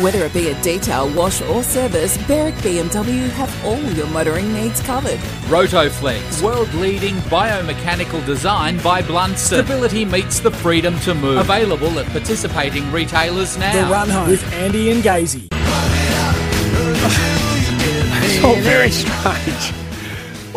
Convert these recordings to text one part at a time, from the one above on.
Whether it be a detail, wash or service, Berwick BMW have all your motoring needs covered. Rotoflex, world-leading biomechanical design by Blundstone. Stability meets the freedom to move. Available at participating retailers now. The Run Home with Andy and Gazy. It's all very strange.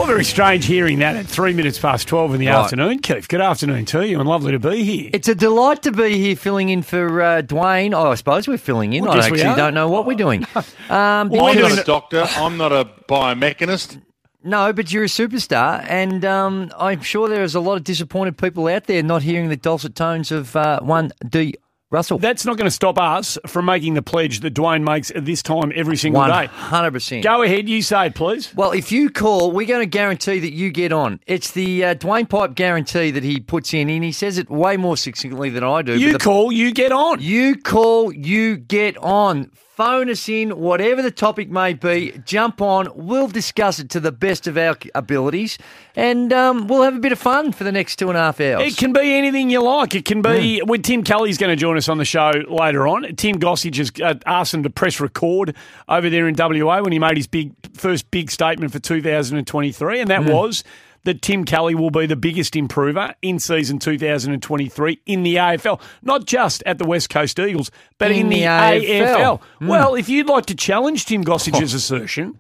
Well, very strange hearing that at three minutes past 12 in the Right. afternoon. Keith, good afternoon to you and lovely to be here. It's a delight to be here filling in for uh, Dwayne. Oh, I suppose we're filling in. Well, I actually don't know what we're doing. Um, Well, I'm not a doctor. I'm not a biomechanist. no, but you're a superstar, and um, I'm sure there is a lot of disappointed people out there not hearing the dulcet tones of uh, one D. Russell. That's not going to stop us from making the pledge that Dwayne makes at this time every single One day. hundred percent. Go ahead, you say it, please. Well, if you call, we're going to guarantee that you get on. It's the uh, Dwayne Pipe guarantee that he puts in, and he says it way more succinctly than I do. You the- call, you get on. You call, you get on. Phone us in, whatever the topic may be. Jump on. We'll discuss it to the best of our abilities, and um, we'll have a bit of fun for the next two and a half hours. It can be anything you like. It can be. When Tim Kelly's going to join us on the show later on. Tim Gossage has uh, asked him to press record over there in WA when he made his big first big statement for 2023, and that was that Tim Kelly will be the biggest improver in season 2023 in the AFL, not just at the West Coast Eagles, but in, In the, the AFL. AFL. Well, if you'd like to challenge Tim Gossage's assertion.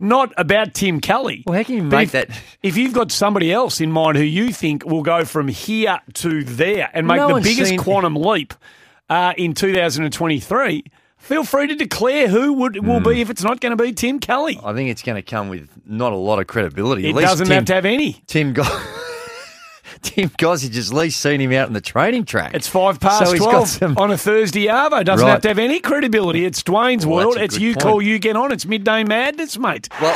Not about Tim Kelly. Well, how can you make if- that- If you've got somebody else in mind who you think will go from here to there and make No the biggest seen- quantum leap uh, in 2023, feel free to declare who would will Hmm. be if it's not going to be Tim Kelly. I think it's going to come with not a lot of credibility. It doesn't Tim, have to have any. Tim Go- Tim Gossage has at least seen him out in the training track. It's five past So 12 some- on a Thursday Arvo. Doesn't Right. have to have any credibility. It's Dwayne's world. It's you point. call, you get on. It's midday madness, mate. well,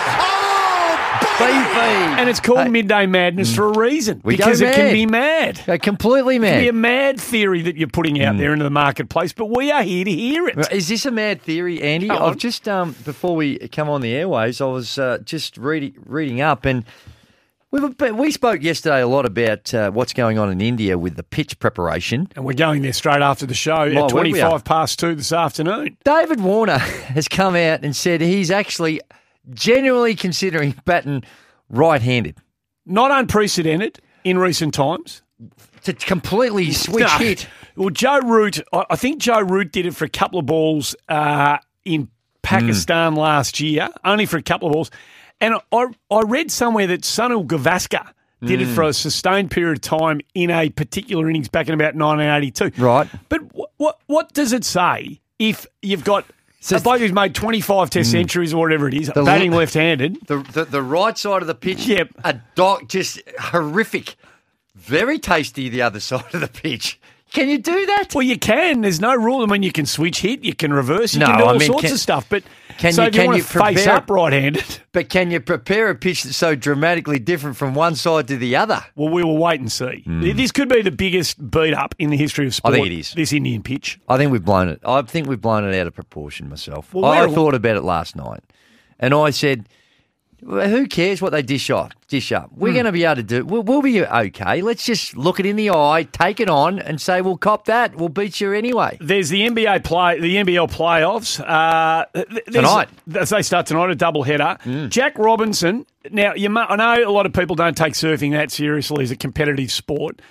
beefy. And it's called Hey, midday madness for a reason. We because it can be mad. uh, completely It can be a mad. mad theory that you're putting out there into the marketplace, but we are here to hear it. Is this a mad theory, Andy? I've just um, before we come on the airways, I was uh, just reading reading up, and we were, we spoke yesterday a lot about uh, what's going on in India with the pitch preparation. And we're going there straight after the show Well, at we- we are. 25 past two this afternoon. David Warner has come out and said he's actually genuinely considering batting right-handed Not unprecedented in recent times. to completely switch No. hit. Well, Joe Root, I think Joe Root did it for a couple of balls uh, in Pakistan Hmm. last year, only for a couple of balls. And I, I read somewhere that Sunil Gavaskar did Hmm. it for a sustained period of time in a particular innings back in about 1982. Right. But what, what, what does it say if you've got So- a bloke who's made 25 test mm. centuries or whatever it is, The batting left-handed? The, the the right side of the pitch, Yep. a dog, just horrific. Very tasty. The other side of the pitch. Can you do that? Well, you can. There's no rule. I mean, you can switch hit, you can reverse, you No, can do I all mean, sorts can- of stuff. But can so you- if you can want you to face up right-handed, But can you prepare a pitch that's so dramatically different from one side to the other? well, we will wait and see. This could be the biggest beat up in the history of sport. Hmm. think it is. This Indian pitch. I think we've blown it. I think we've blown it out of proportion myself. Well, I we're- thought about it last night, and I said, "Who cares what they dish off? Dish up. Hmm. We're going to be able to do. We'll, we'll be okay. Let's just look it in the eye, take it on, and say we'll cop that. We'll beat you anyway." There's the NBA play, the NBL playoffs uh, th- Tonight. As they start tonight, a double header. Jack Robinson. Now, you, mu- I know a lot of people don't take surfing that seriously as a competitive sport.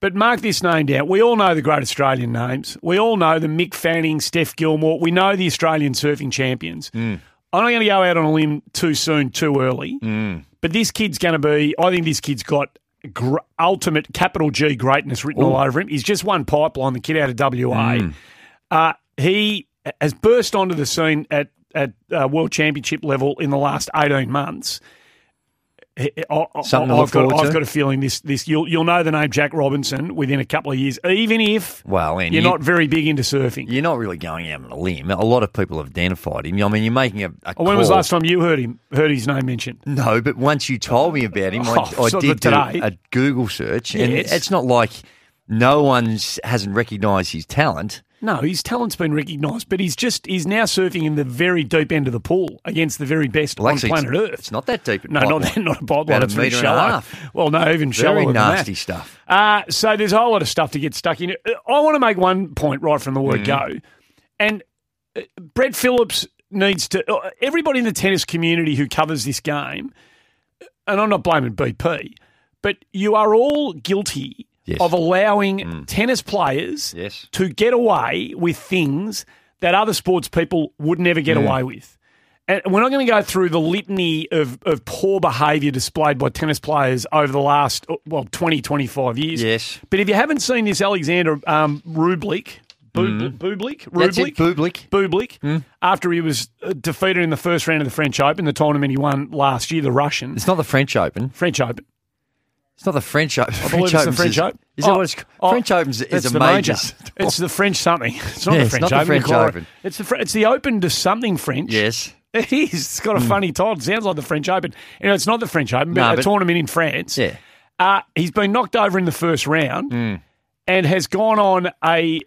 But mark this name down. We all know the great Australian names. We all know the Mick Fanning, Steph Gilmore. We know the Australian surfing champions. I'm not going to go out on a limb too soon, too early. But this kid's going to be, I think this kid's got gr- ultimate capital G greatness written all over him. He's just one pipeline, the kid out of WA. Uh, he has burst onto the scene at, at uh, world championship level in the last 18 months. I, I, I've got, got a feeling this this you'll you'll know the name Jack Robinson within a couple of years, even if Well, you're you- not very big into surfing. You're not really going out on a limb. A lot of people have identified him. I mean, you're making a, a when was the last time you heard him heard his name mentioned? No, but once you told me about him, I, Oh, I so did do a Google search, and it's not like no one's hasn't recognised his talent. No, his talent's been recognised, but he's just he's now surfing in the very deep end of the pool against the very best Well, on actually, planet Earth. It's not that deep. no, not pipeline. not a pipeline. About a metre and a half. Well, no, even shallower Very that. nasty stuff. Uh, so there's a whole lot of stuff to get stuck in. Uh, I want to make one point right from the word Mm-hmm. go, and uh, Brett Phillips needs to. Uh, everybody in the tennis community who covers this game, and I'm not blaming BP, but you are all guilty Yes. Mm. of allowing tennis players Yes. to get away with things that other sports people would never get Mm. away with. And we're not going to go through the litany of, of poor behaviour displayed by tennis players over the last, uh, well, 20, 25 years. Yes. But if you haven't seen this Alexander um, Rublik, Bublik? Mm. It, Rublik? Bublik. Bublik, after he was uh, defeated in the first round of the French Open, the tournament he won last year, the Russian. It's not the French Open. French Open. It's not the French Open. I believe it's the French Open. Is that Oh, what it's oh, oh, French Open's is a the major. major. It's the French something. It's not Yeah, the it's French not the Open. French Call it- Open. It's the Fr- it's the Open to something French. Yes. It is. It's got a hmm. funny title. It sounds like the French Open. You know, it's not the French Open, but No, a but- tournament in France. Yeah. Uh, he's been knocked over in the first round hmm. and has gone on a,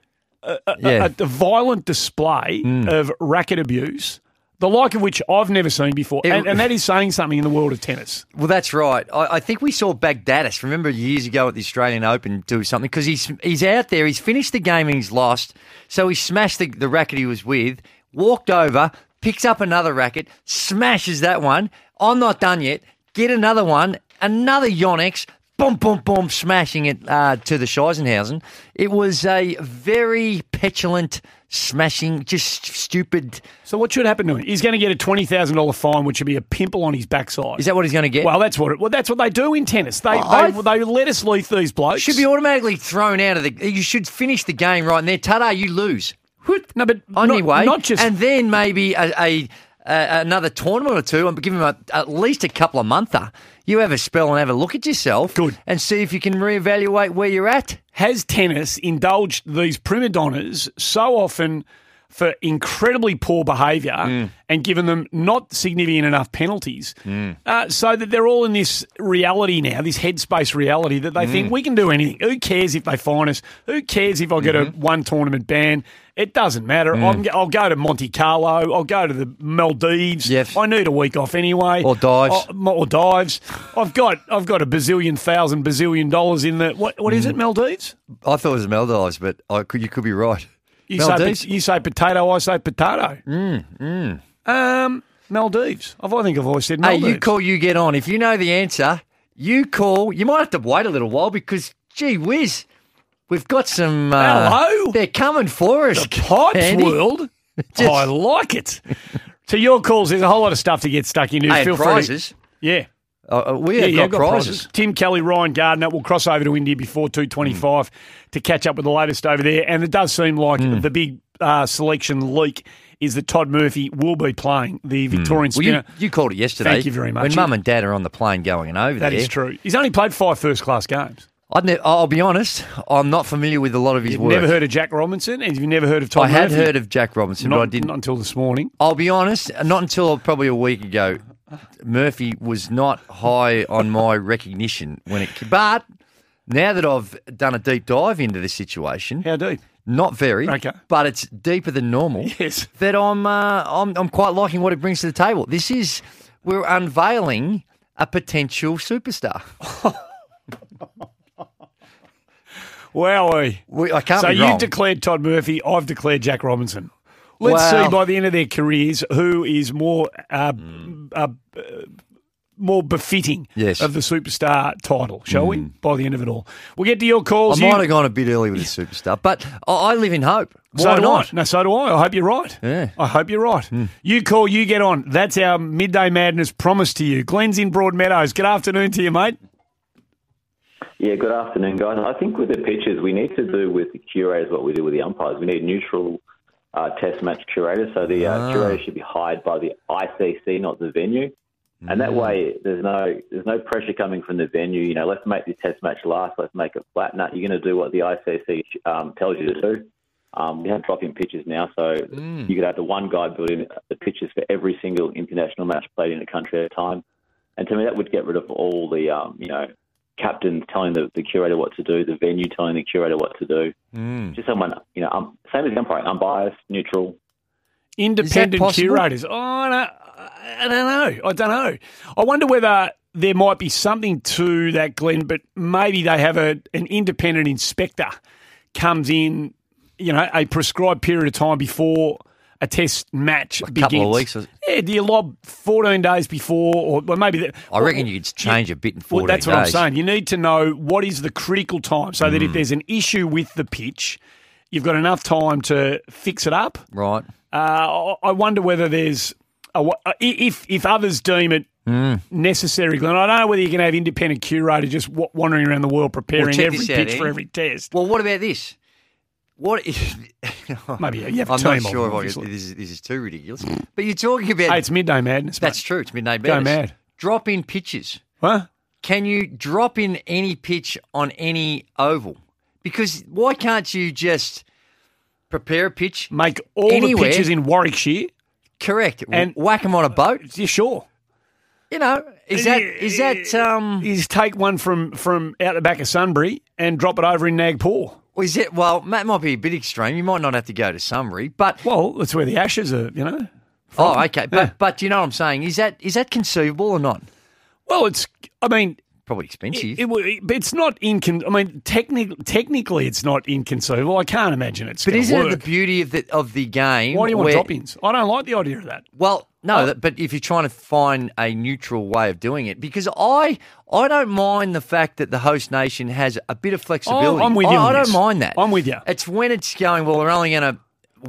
a, a, Yeah. a violent display hmm. of racket abuse, the like of which I've never seen before. And, and that is saying something in the world of tennis. Well, that's right. I, I think we saw Baghdatis. Remember years ago at the Australian Open do something because he's he's out there. He's finished the game and he's lost. So he smashed the, the racket he was with, walked over, picks up another racket, smashes that one. I'm not done yet. Get another one, another Yonex. Boom, boom, boom, smashing it uh, to the Scheisenhausen. It was a very petulant, smashing, just stupid. So what should happen to him? He's going to get a twenty thousand dollar fine, which would be a pimple on his backside. Is that what he's going to get? Well, that's what it, well, that's what they do in tennis. They I- they, they let us leave these blokes. should be automatically thrown out of the. You should finish the game right there. Ta-da! You lose. no, but Anyway, not, not just and then maybe a, a, a another tournament or two, and give him a, at least a couple of monther. You have a spell and have a look at yourself, Good. and see if you can reevaluate where you're at. has tennis indulged these prima donnas so often for incredibly poor behaviour Mm. and given them not significant enough penalties, uh, so that they're all in this reality now, this headspace reality that they Mm. think we can do anything. Who cares if they fine us? Who cares if I get Mm-hmm. a one tournament ban? It doesn't matter. Mm. I'm, I'll go to Monte Carlo. I'll go to the Maldives. Yes. I need a week off anyway. Or dives. Oh, or dives. I've got I've got a bazillion thousand bazillion dollars in the what what is Mm. it Maldives? I thought it was Maldives, but I could, you could be right. You say, Maldives? you say potato, I say potato. Mm, Um, Maldives. I've, I think I've always said Hey, you call, you get on. If you know the answer, you call. You might have to wait a little while because, gee whiz, we've got some. Uh, Hello? They're coming for us. Pipes Andy. world. Just- I like it. to your calls, there's a whole lot of stuff to get stuck into. Hey, Feel and free to- prizes. yeah. Uh, uh, we have yeah, got, prizes. Tim Kelly, Ryan Gardner. We'll cross over to India before two twenty-five to catch up with the latest over there. And it does seem like Hmm. the big uh, selection leak is that Todd Murphy will be playing the Victorian Hmm. Well, spinner. you, you called it yesterday. Thank you very much. When Mum and Dad are on the plane going and over That there, is true. He's only played five first-class games. I'd ne- I'll be honest. I'm not familiar with a lot of his You've work. never heard of Jack Robinson, and you've never heard of Todd Murphy? I had Murphy? heard of Jack Robinson, not, but I didn't. not until this morning. I'll be honest. Not until probably a week ago, Murphy was not high on my recognition when it. But now that I've done a deep dive into the situation, How deep? not very, Okay. but it's deeper than normal. Yes. that I'm, uh, I'm I'm quite liking what it brings to the table. This is we're unveiling a potential superstar. Wowie. We, I can't So be you've declared Todd Murphy. I've declared Jack Robinson. Let's Wow. see by the end of their careers who is more uh, uh, uh, more befitting Yes. of the superstar title, shall we? By the end of it all, we'll get to your calls. I You- might have gone a bit early with the superstar, but I, I live in hope. Why so do not? I. No, so do I. I hope you're right. Yeah. I hope you're right. You call, you get on. That's our midday madness promise to you. Glenn's in Broadmeadows. Good afternoon to you, mate. Yeah, good afternoon, guys. I think with the pitches, we need to do with the curators what we do with the umpires. We need neutral uh, test match curator. So the uh, curator should be hired by the ICC, not the venue. And that way, there's no there's no pressure coming from the venue. You know, let's make this test match last. Let's make it flat. No, you're going to do what the ICC um, tells you to do. Um, we have drop-in pitches now, so you could have the one guy building the pitches for every single international match played in a country at a time. And to me, that would get rid of all the um, you know captains telling the, the curator what to do, the venue telling the curator what to do. Just someone you know, um, same as the umpire, unbiased, neutral. Independent possible? curators. Oh, I don't, I don't know. I don't know. I wonder whether there might be something to that, Glenn, but maybe they have a an independent inspector comes in, you know, a prescribed period of time before a test match A begins. couple of weeks. Yeah, do you lob 14 days before, or well, maybe that? I reckon you could change a bit in 14 Well, that's what I'm saying. You need to know what is the critical time so Mm. that if there's an issue with the pitch, you've got enough time to fix it up. Right. Uh, I wonder whether there's a, uh, if if others deem it Mm. necessary, Glenn. I don't know whether you can have independent curator just wandering around the world preparing check every this out, pitch for every test. Well, what about this? What if. Maybe you have I'm not sure if I obviously. this, is, this is too ridiculous. But you're talking about. Hey, it's midday madness. that's true. It's midnight Go madness. mad. Drop in pitches. Huh? Can you drop in any pitch on any oval? Because why can't you just prepare a pitch? Make all Anywhere. the pitches in Warwickshire. Correct. And- And whack them on a boat. Yeah, sure. You know, is that is that um Is take one from from out the back of Sunbury and drop it over in Nagpur. Or is it well that might be a bit extreme. You might not have to go to Sunbury, but Well, that's where the ashes are. You know. oh okay. But Yeah. but you know what I'm saying? Is that is that conceivable or not? Well, it's. I mean, Probably expensive. It, it, it's not incon. I mean, technically, technically, it's not inconceivable. I can't imagine it's. but isn't work. it the beauty of the of the game? Why do you want drop-ins? I don't like the idea of that. Well, no, Oh. but if you're trying to find a neutral way of doing it, because I I don't mind the fact that the host nation has a bit of flexibility. Oh, I'm with you I, on I don't this. mind that. I'm with you. It's when it's going. Well, we're only going to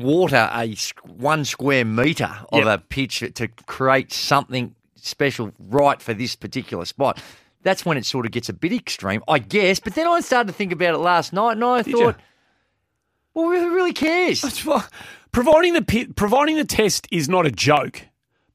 water a one square meter of Yep. a pitch to create something special right for this particular spot. That's when it sort of gets a bit extreme, I guess. But then I started to think about it last night, and I Did thought, you? well, who really cares? Providing the providing the test is not a joke.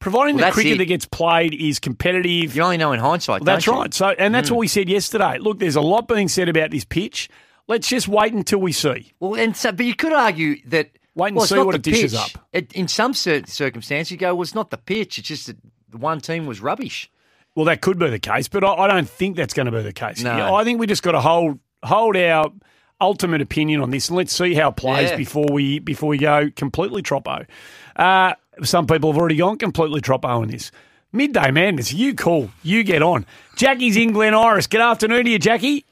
Providing Well, the cricket it. that gets played is competitive. You only know in hindsight. Well, that's don't you? right. So, and that's what we said yesterday. Look, there's a lot being said about this pitch. Let's just wait until we see. Well, and so, but you could argue that. Wait and well, see what it dishes pitch. up. It, in some certain circumstances, you go, well, it's not the pitch. It's just that the one team was rubbish. Well, that could be the case, but I, I don't think that's going to be the case. No. Yeah, I think we just got to hold hold our ultimate opinion on this, and let's see how it plays Yeah. before we before we go completely troppo. Uh, some people have already gone completely troppo in this. Midday madness, you call, you get on. Jackie's in Glen Iris. Good afternoon to you, Jackie.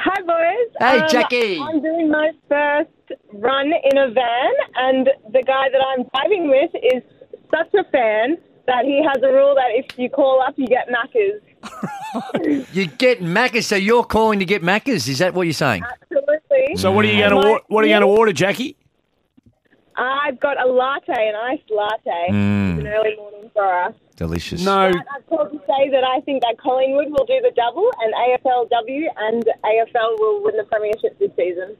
Hi, boys. Hey, Um, Jackie. I'm doing my first run in a van, and the guy that I'm driving with is such a fan that he has a rule that if you call up, you get Maccas. You get Maccas, so you're calling to get Maccas. Is that what you're saying? Absolutely. So what are you going to what are you going to order, Jackie? I've got a latte, an iced latte. It's an early morning for us. Delicious. No, But I've called to say that I think that Collingwood will do the double, and AFLW and AFL will win the premiership this season.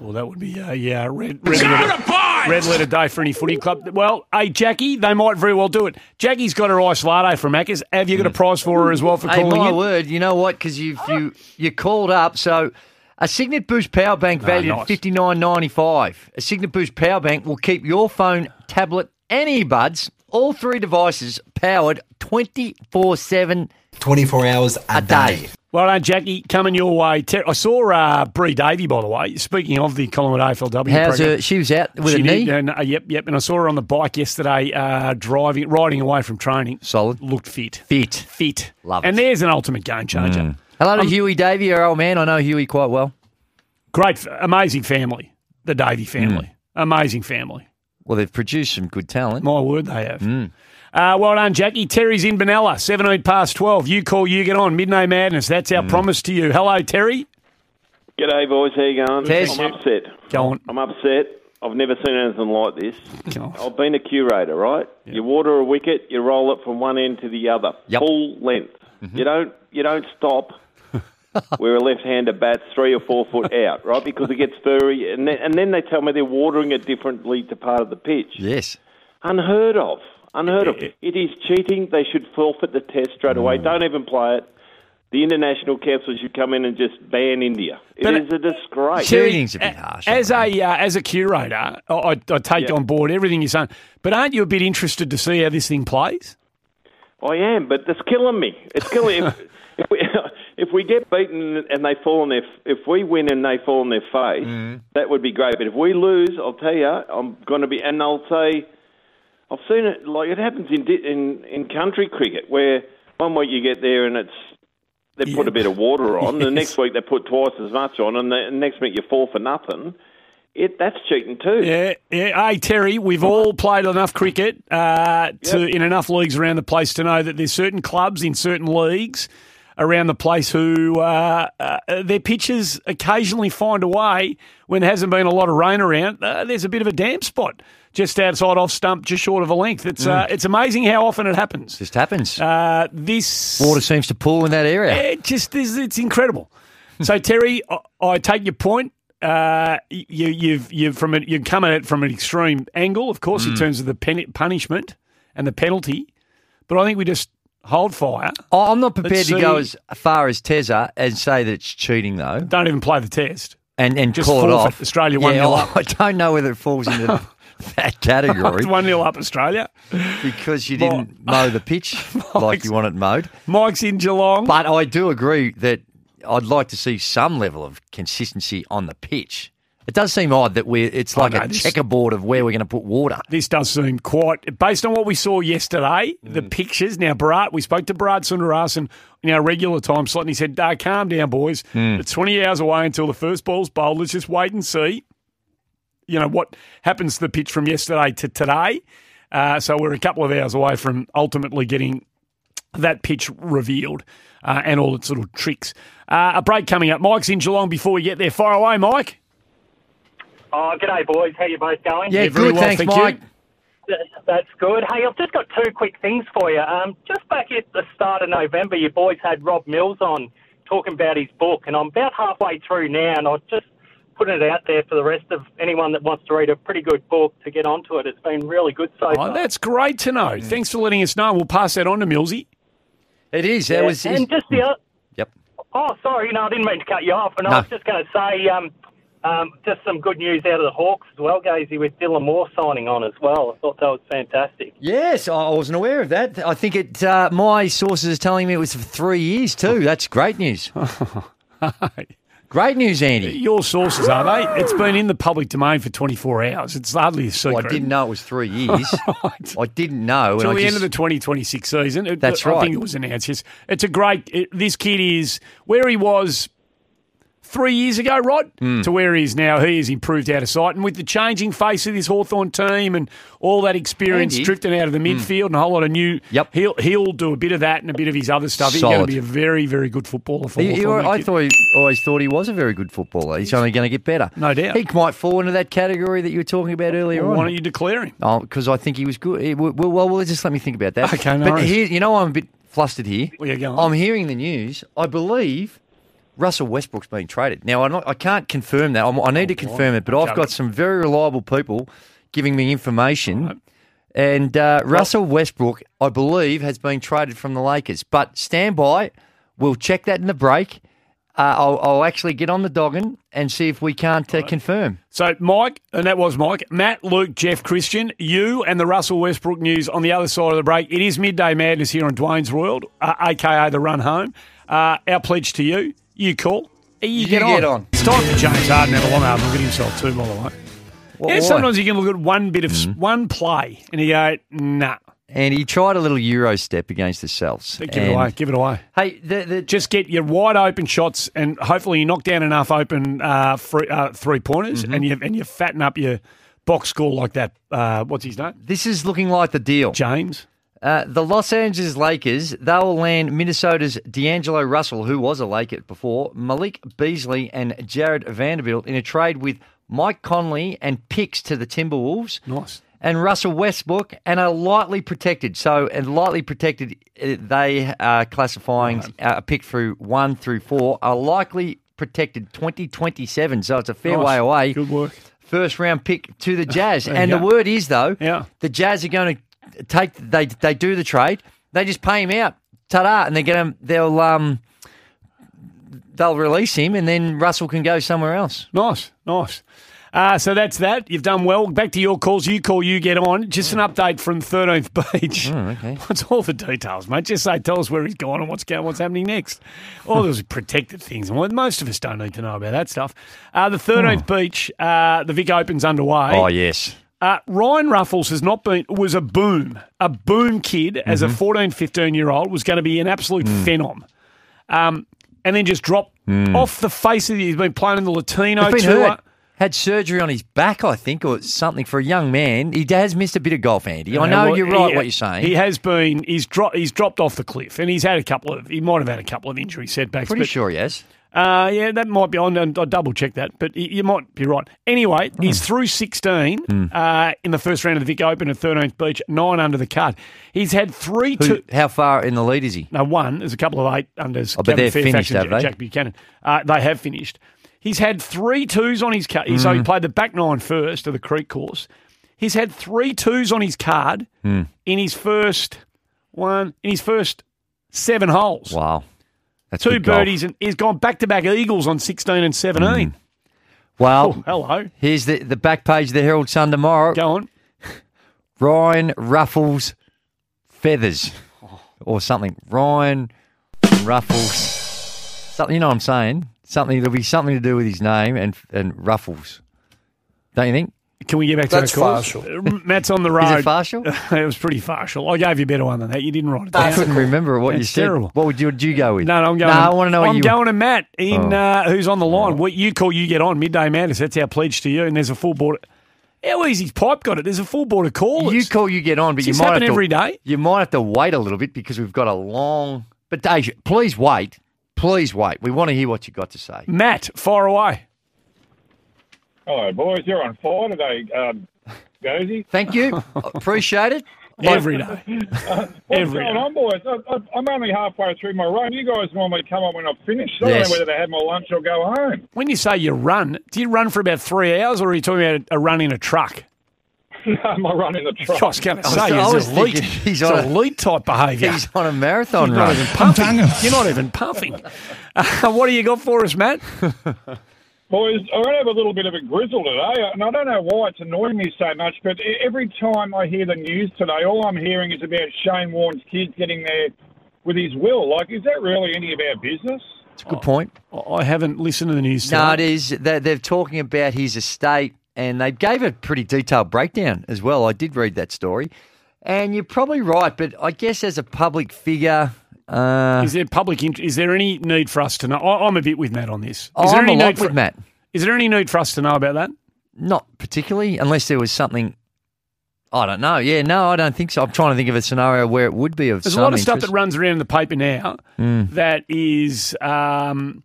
well that would be uh, yeah red red letter, red letter day for any footy club. Well, hey Jackie, they might very well do it. Jackie's got her iced latte from Macca's. Have you got a prize for her as well for Hey, calling my in? word, you know what? Because you you you called up, so a Cygnett Boost power bank valued nice. at fifty nine ninety five. A Cygnett Boost power bank will keep your phone, tablet, and earbuds, all three devices, powered twenty four seven 24 hours a, a day. Well done, Jackie. Coming your way. Ter- I saw uh, Brie Davey, by the way. Speaking of the Collingwood AFLW How's program. her? She was out with She a knee. and, uh, yep, yep. And I saw her on the bike yesterday, uh, driving, riding away from training. Solid. Looked fit. Fit. Fit. Love it. And it. there's an ultimate game changer. Hello to Huey Davey, our old man. I know Huey quite well. Great, amazing family. The Davey family. Hmm. Amazing family. Well, they've produced some good talent. My word, they have. Hmm. Uh, well done, Jackie. Terry's in Benalla, 17 past 12. You call, you get on. Midnight Madness. That's our promise to you. Hello, Terry. G'day, boys. How you going? Tez. I'm upset. Go on. I'm upset. I've never seen anything like this. I've been a curator, right? You water a wicket, you roll it from one end to the other, Yep. full length. You don't you don't stop where a left-hander bats three or four foot out, right? Because it gets furry, and then, and then they tell me they're watering it differently to part of the pitch. Yes. Unheard of. Unheard of. It is cheating. They should forfeit the test straight Mm. away. Don't even play it. The international council should come in and just ban India. It But is a disgrace. Cheating's a bit harsh. As a uh, as a curator, I, I I take Yeah. on board everything you're saying. But aren't you a bit interested to see how this thing plays? I am, but it's killing me. It's killing. if, if we if we get beaten and they fall on their, if we win and they fall on their face, Mm. that would be great. But if we lose, I'll tell you, I'm going to be, and I'll say, I've seen it like it happens in in in country cricket where one week you get there and it's they put a bit of water on, the next week they put twice as much on, and the next week you fall for nothing. It that's cheating too. Yeah, yeah. Hey Terry, we've all played enough cricket uh, to in enough leagues around the place to know that there's certain clubs in certain leagues around the place who uh, uh, their pitches occasionally find a way when there hasn't been a lot of rain around. Uh, there's a bit of a damp spot just outside off stump, just short of a length. It's uh, it's amazing how often it happens. Just happens. Uh, this Water seems to pool in that area. it just is. It's incredible. So Terry, I, I take your point. Uh, you, you've you've from it, you've come at it from an extreme angle, of course, in Mm. terms of the pen, punishment and the penalty. But I think we just hold fire. I- I'm not prepared Let's to go see. as far as Tezza and say that it's cheating, though, Don't even play the test. and, and Just call it forfeit. off. Australia yeah, 1-0 up. I don't know whether it falls into that category It's One 0 up Australia. because you didn't mow the pitch like you want it mowed. Mike's in Geelong. But I do agree that I'd like to see some level of consistency on the pitch. It does seem odd that we're it's like know, a this- checkerboard of where we're going to put water. this does seem quite based on what we saw yesterday. The Mm. pictures. Now, Bharat, we spoke to Bharat Sundaresan in our regular time slot, and he said, "Ah, "Calm down, boys. Mm. It's twenty hours away until the first ball's bowled. Let's just wait and see. You know what happens to the pitch from yesterday to today. Uh, so we're a couple of hours away from ultimately getting that pitch revealed uh, and all its little tricks. Uh, a break coming up. Mike's in Geelong. Before we get there, fire away, Mike. Oh, g'day, boys. How you both going? Yeah, Yeah, very good. well, thanks, thank you. Mike. That's good. Hey, I've just got two quick things for you. Um, just back at the start of November, you boys had Rob Mills on talking about his book, and I'm about halfway through now, and I'll just put it out there for the rest of anyone that wants to read a pretty good book to get onto it. It's been really good so Oh, far. that's great to know. Thanks for letting us know. We'll pass that on to Millsy. It is. That Yeah, was. and just the other, Yep. Oh, sorry, no, I didn't mean to cut you off. And No. I was just going to say, um, um, just some good news out of the Hawks as well, Gazy, with Dylan Moore signing on as well. I thought that was fantastic. Yes, I wasn't aware of that. I think it. Uh, my sources are telling me it was for three years too. That's great news. great news, Andy. Your sources are they? It's been in the public domain for 24 hours. It's hardly a secret. Well, I didn't know it was three years. I didn't know. Till and I the just, end of the 2026 season. It- That's I right. think it was announced. Yes. It's a great. It, this kid is where he was three years ago, Rod, Hmm. to where he is now. He has improved out of sight. And with the changing face of this Hawthorn team and all that experience Andy. drifting out of the midfield and a whole lot of new. Yep. He'll, he'll do a bit of that and a bit of his other stuff. He's going to be a very, very good footballer for He- he- Hawthorn. that I thought he always thought he was a very good footballer. He's only going to get better. No doubt. He might fall into that category that you were talking about earlier Well, on. why don't you declare him? Oh, because I think he was good. He- Well, well, well, just let me think about that. Okay, no but here, you know, I'm a bit flustered here. Well, yeah, go on. I'm hearing the news. I believe Russell Westbrook's being traded. Now, not, I can't confirm that. I'm, I need to confirm it, but I've got some very reliable people giving me information. And uh, Russell Westbrook, I believe, has been traded from the Lakers. But stand by. We'll check that in the break. Uh, I'll, I'll actually get on the doggin and see if we can't uh, confirm. So, Mike, and that was Mike, Matt, Luke, Jeff, Christian, you and the Russell Westbrook news on the other side of the break. It is midday madness here on Dwayne's World, uh, aka the run home. Uh, our pledge to you, you call. You, You get, get on. on. It's time for James Harden to have a long hard look at himself too, by the way. Yeah, why? Sometimes you can look at one bit of s one play and you go, nah, And he tried a little Euro step against the Celts. give it away, give it away. Hey, the, the, Just get your wide open shots, and hopefully you knock down enough open uh, free, uh, three pointers, Mm-hmm. and you and you fatten up your box score like that. Uh, what's his name? this is looking like the deal. James. Uh, the Los Angeles Lakers, they will land Minnesota's D'Angelo Russell, who was a Laker before, Malik Beasley and Jarred Vanderbilt in a trade with Mike Conley and picks to the Timberwolves. Nice. And Russell Westbrook and are lightly protected. So, and lightly protected, uh, they are classifying uh, a pick through one through four, are likely protected 2027. So it's a fair Nice. way away Good work. first round pick to the Jazz. And the word is, though, Yeah. the Jazz are going to take they they do the trade. They just pay him out, ta-da, and they get him. They'll um they'll release him, and then Russell can go somewhere else. Nice, nice. Uh, so that's that. You've done well. Back to your calls. You call, you get on. Just an update from 13th Beach. Oh, okay. What's all the details, mate? Just say, tell us where he's gone and what's going, what's happening next. All those protected things. And most of us don't need to know about that stuff. Uh, the 13th Beach, uh, the Vic Open's underway. Oh yes. Uh, Ryan Ruffles has not been was a boom, a boom kid as Mm-hmm. a 14, 15 year old was going to be an absolute phenom, um, and then just dropped off the face of the. He's been playing in the Latino tour. hurt. Had surgery on his back, I think, or something for a young man. He has missed a bit of golf, Andy. I know well, you're right. he- what you're saying? He has been. He's dropped. He's dropped off the cliff, and he's had a couple of. He might have had a couple of injury setbacks. Pretty but, sure he has. Uh, yeah, that might be on. And I double check that, but you might be right. Anyway, Hmm. he's through 16 uh, in the first round of the Vic Open at 13th Beach, nine under the cut. He's had three. Who, Two, how far in the lead is he? no, one. There's a couple of eight unders. But Kevin they're Fairfax finished, have they? Jack Buchanan. Uh, they have finished. He's had three twos on his card. So Hmm. he played the back nine first of the Creek course. He's had three twos on his card Hmm. in his first one in his first seven holes. Wow. That's Two good golf. birdies, and he's gone back to back eagles on 16 and 17. Mm. Well, Oh, hello. here's the, the back page of the Herald Sun tomorrow. Go on. Ryan Ruffles Feathers or something. Ryan Ruffles. Something, you know what I'm saying? Something, there'll be something to do with his name and and Ruffles. Don't you think? Can we get back to That's our calls? partial. Uh, Matt's on the road. Is it partial? it was pretty partial. I gave you a better one than that. You didn't write it down. I couldn't remember what you said. terrible. What would you, would you go with? No, no, I'm going. No, I want to know I'm you. going to Matt in Oh. uh, who's on the line. What you call you get on midday madness. That's our pledge to you. And there's a full board. How easy's pipe got it? There's a full board of callers. You call, you get on, but Does you this might have happen to, every day? You might have to wait a little bit because we've got a long. But Deja, please wait. Please wait. We want to hear what you got to say. Matt, fire away. Hello, boys. You're on fire today, um, Gozy. Thank you. Appreciate it. Every day. What's Every going day. on, boys? I, I, I'm only halfway through my run. You guys normally come on when I've finished. I don't know whether to have my lunch or go home. When you say you run, do you run for about three hours, or are you talking about a run in a truck? no, my run in the truck. I was going to say, I was it's elite. thinking he's on a- elite type behaviour. He's on a marathon You're not even puffing. You're not even puffing. Uh, what do you got for us, Matt? Boys, I have a little bit of a grizzle today, and I don't know why it's annoying me so much, but every time I hear the news today, all I'm hearing is about Shane Warne's kids getting there with his will. Like, is that really any of our business? It's a good point. I haven't listened to the news. No, today. it is. They're, they're talking about his estate, and they gave a pretty detailed breakdown as well. I did read that story. And you're probably right, but I guess as a public figure, uh, Is there public? Int- is there any need for us to know? I, I'm a bit with Matt on this. Is there I'm any a lot need for, with Matt. Is there any need for us to know about that? not particularly, unless there was something. I don't know. Yeah, no, I don't think so. I'm trying to think of a scenario where it would be of There's a lot of stuff that runs around in the paper now Mm. that is um,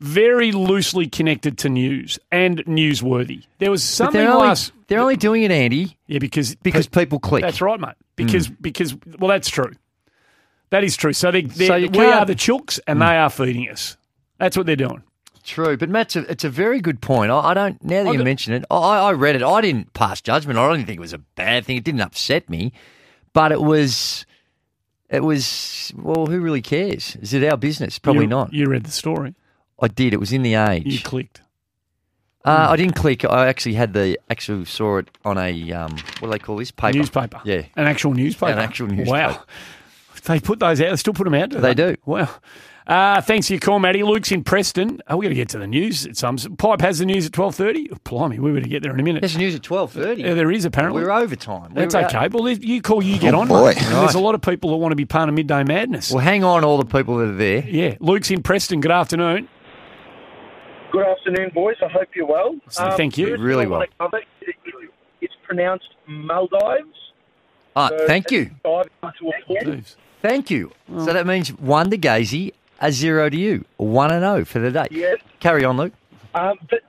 very loosely connected to news and newsworthy. There was something they're only, last. they're only doing it, Andy, Yeah, because because people click. That's right, mate. Because because well, that's true. That is true. So they, So we are the chooks, and they are feeding us. That's what they're doing. True, but Matt's a, it's a very good point. I, I don't now that I you mention it, I, I read it. I didn't pass judgment. I didn't think it was a bad thing. It didn't upset me, but it was, it was. Well, who really cares? Is it our business? Probably You- not. You read the story. I did. It was in the Age. You clicked. Uh, I didn't click. I actually had the actually saw it on a um, what do they call this paper? Newspaper. Yeah, An actual newspaper. An actual newspaper. Wow. Newspaper. They put those out. They still put them out. do They do. Wow. Uh, thanks for your call, Matty. Luke's in Preston. Oh, we're going to get to the news at some. Pipe has the news at twelve thirty. Blimey, we were to get there in a minute. There's news at twelve thirty. Yeah, there is apparently. We're overtime. That's We're- okay. Well, you call, you get Oh, on. boy. mate. And There's a lot of people that want to be part of midday madness. Well, hang on, all the people that are there. Yeah, Luke's in Preston. Good afternoon. Good afternoon, boys. I hope you're well. Um, Thank you. first Really thing I want to cover, it- it- it's pronounced Maldives. Ah, So thank you. Five into a four. Thank you. So that means one to Gazy, a zero to you. One and zero for the day. Yes. Carry on, Luke. Um, but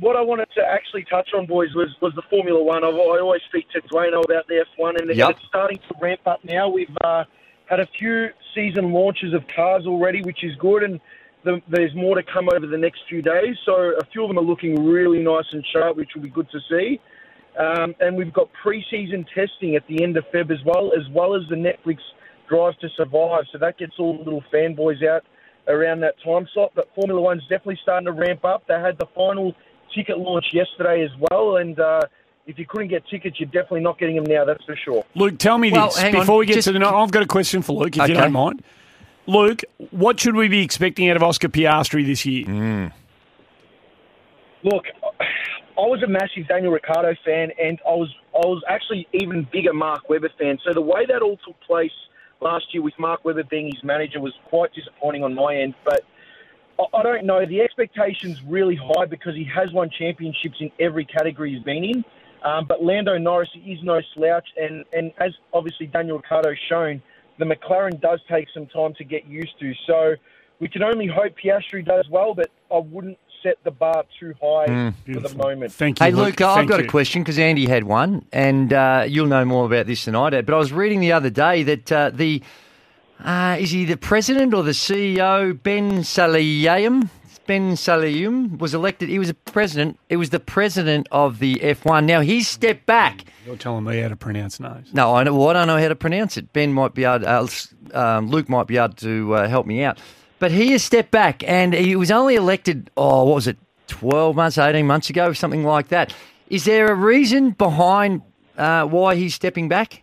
what I wanted to actually touch on, boys, was, was the Formula One. I've, I always speak to Dwayne about the F1, and Yep. it's starting to ramp up now. We've uh, had a few season launches of cars already, which is good, and the, there's more to come over the next few days. So a few of them are looking really nice and sharp, which will be good to see. Um, and we've got pre-season testing at the end of Feb as well, as well as the Netflix Drive to Survive. So that gets all the little fanboys out around that time slot. But Formula One's definitely starting to ramp up. They had the final ticket launch yesterday as well, and uh, if you couldn't get tickets, you're definitely not getting them now. That's for sure. Luke, tell me Well, this hang on, before we get just- to the. night. I've got a question for Luke, if you don't mind. Luke, what should we be expecting out of Oscar Piastri this year? Hmm. Look, I was a massive Daniel Ricciardo fan, and I was I was actually even bigger Mark Webber fan. So the way that all took place last year with Mark Webber being his manager was quite disappointing on my end. But I, don't know. The expectations really high because he has won championships in every category he's been in. Um, but Lando Norris is no slouch, and, and as obviously Daniel Ricciardo's shown, the McLaren does take some time to get used to. So we can only hope Piastri does well, but I wouldn't set the bar too high Mm. for the moment. Thank you. Hey, Luke, I've got a question because Andy had one, and uh, you'll know more about this than I do. But I was reading the other day that uh, the uh, is he the president or the CEO Ben Salayem? Ben Salayum was elected. He was a president. It was the president of the F1. Now he's stepped back. You're telling me how to pronounce names. No, I, know, well, I don't know how to pronounce it. Ben might be able. Uh, um, Luke might be able to uh, help me out. But he has stepped back, and he was only elected. Oh, what was it? Twelve months, eighteen months ago, something like that. Is there a reason behind uh, why he's stepping back?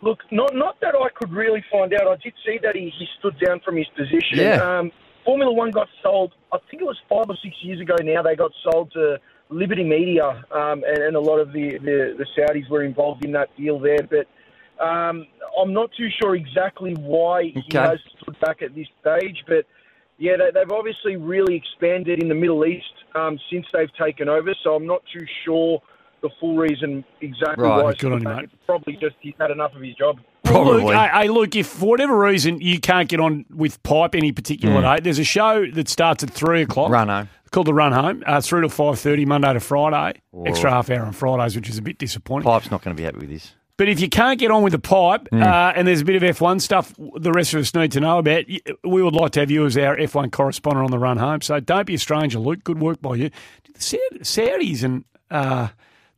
Look, not not that I could really find out. I did see that he, he stood down from his position. Yeah. Um, Formula One got sold. I think it was five or six years ago. Now they got sold to Liberty Media, um, and, and a lot of the, the the Saudis were involved in that deal there. But um, I'm not too sure exactly why he Okay. has stood back at this stage. But yeah, they, they've obviously really expanded in the Middle East um, since they've taken over. So I'm not too sure the full reason exactly Right, why. he's good on stood you, back. mate. It's probably just he's had enough of his job. Well, Luke, hey, hey, Luke, if for whatever reason you can't get on with Pipe any particular Mm. day, there's a show that starts at three o'clock. Run home. Called the Run Home. Uh, three to five thirty, Monday to Friday. Whoa. Extra half hour on Fridays, which is a bit disappointing. Pipe's not going to be happy with this. But if you can't get on with the pipe, Mm. uh, and there's a bit of F1 stuff the rest of us need to know about, we would like to have you as our F1 correspondent on the run home. So don't be a stranger, Luke. Good work by you. The Saudis and uh,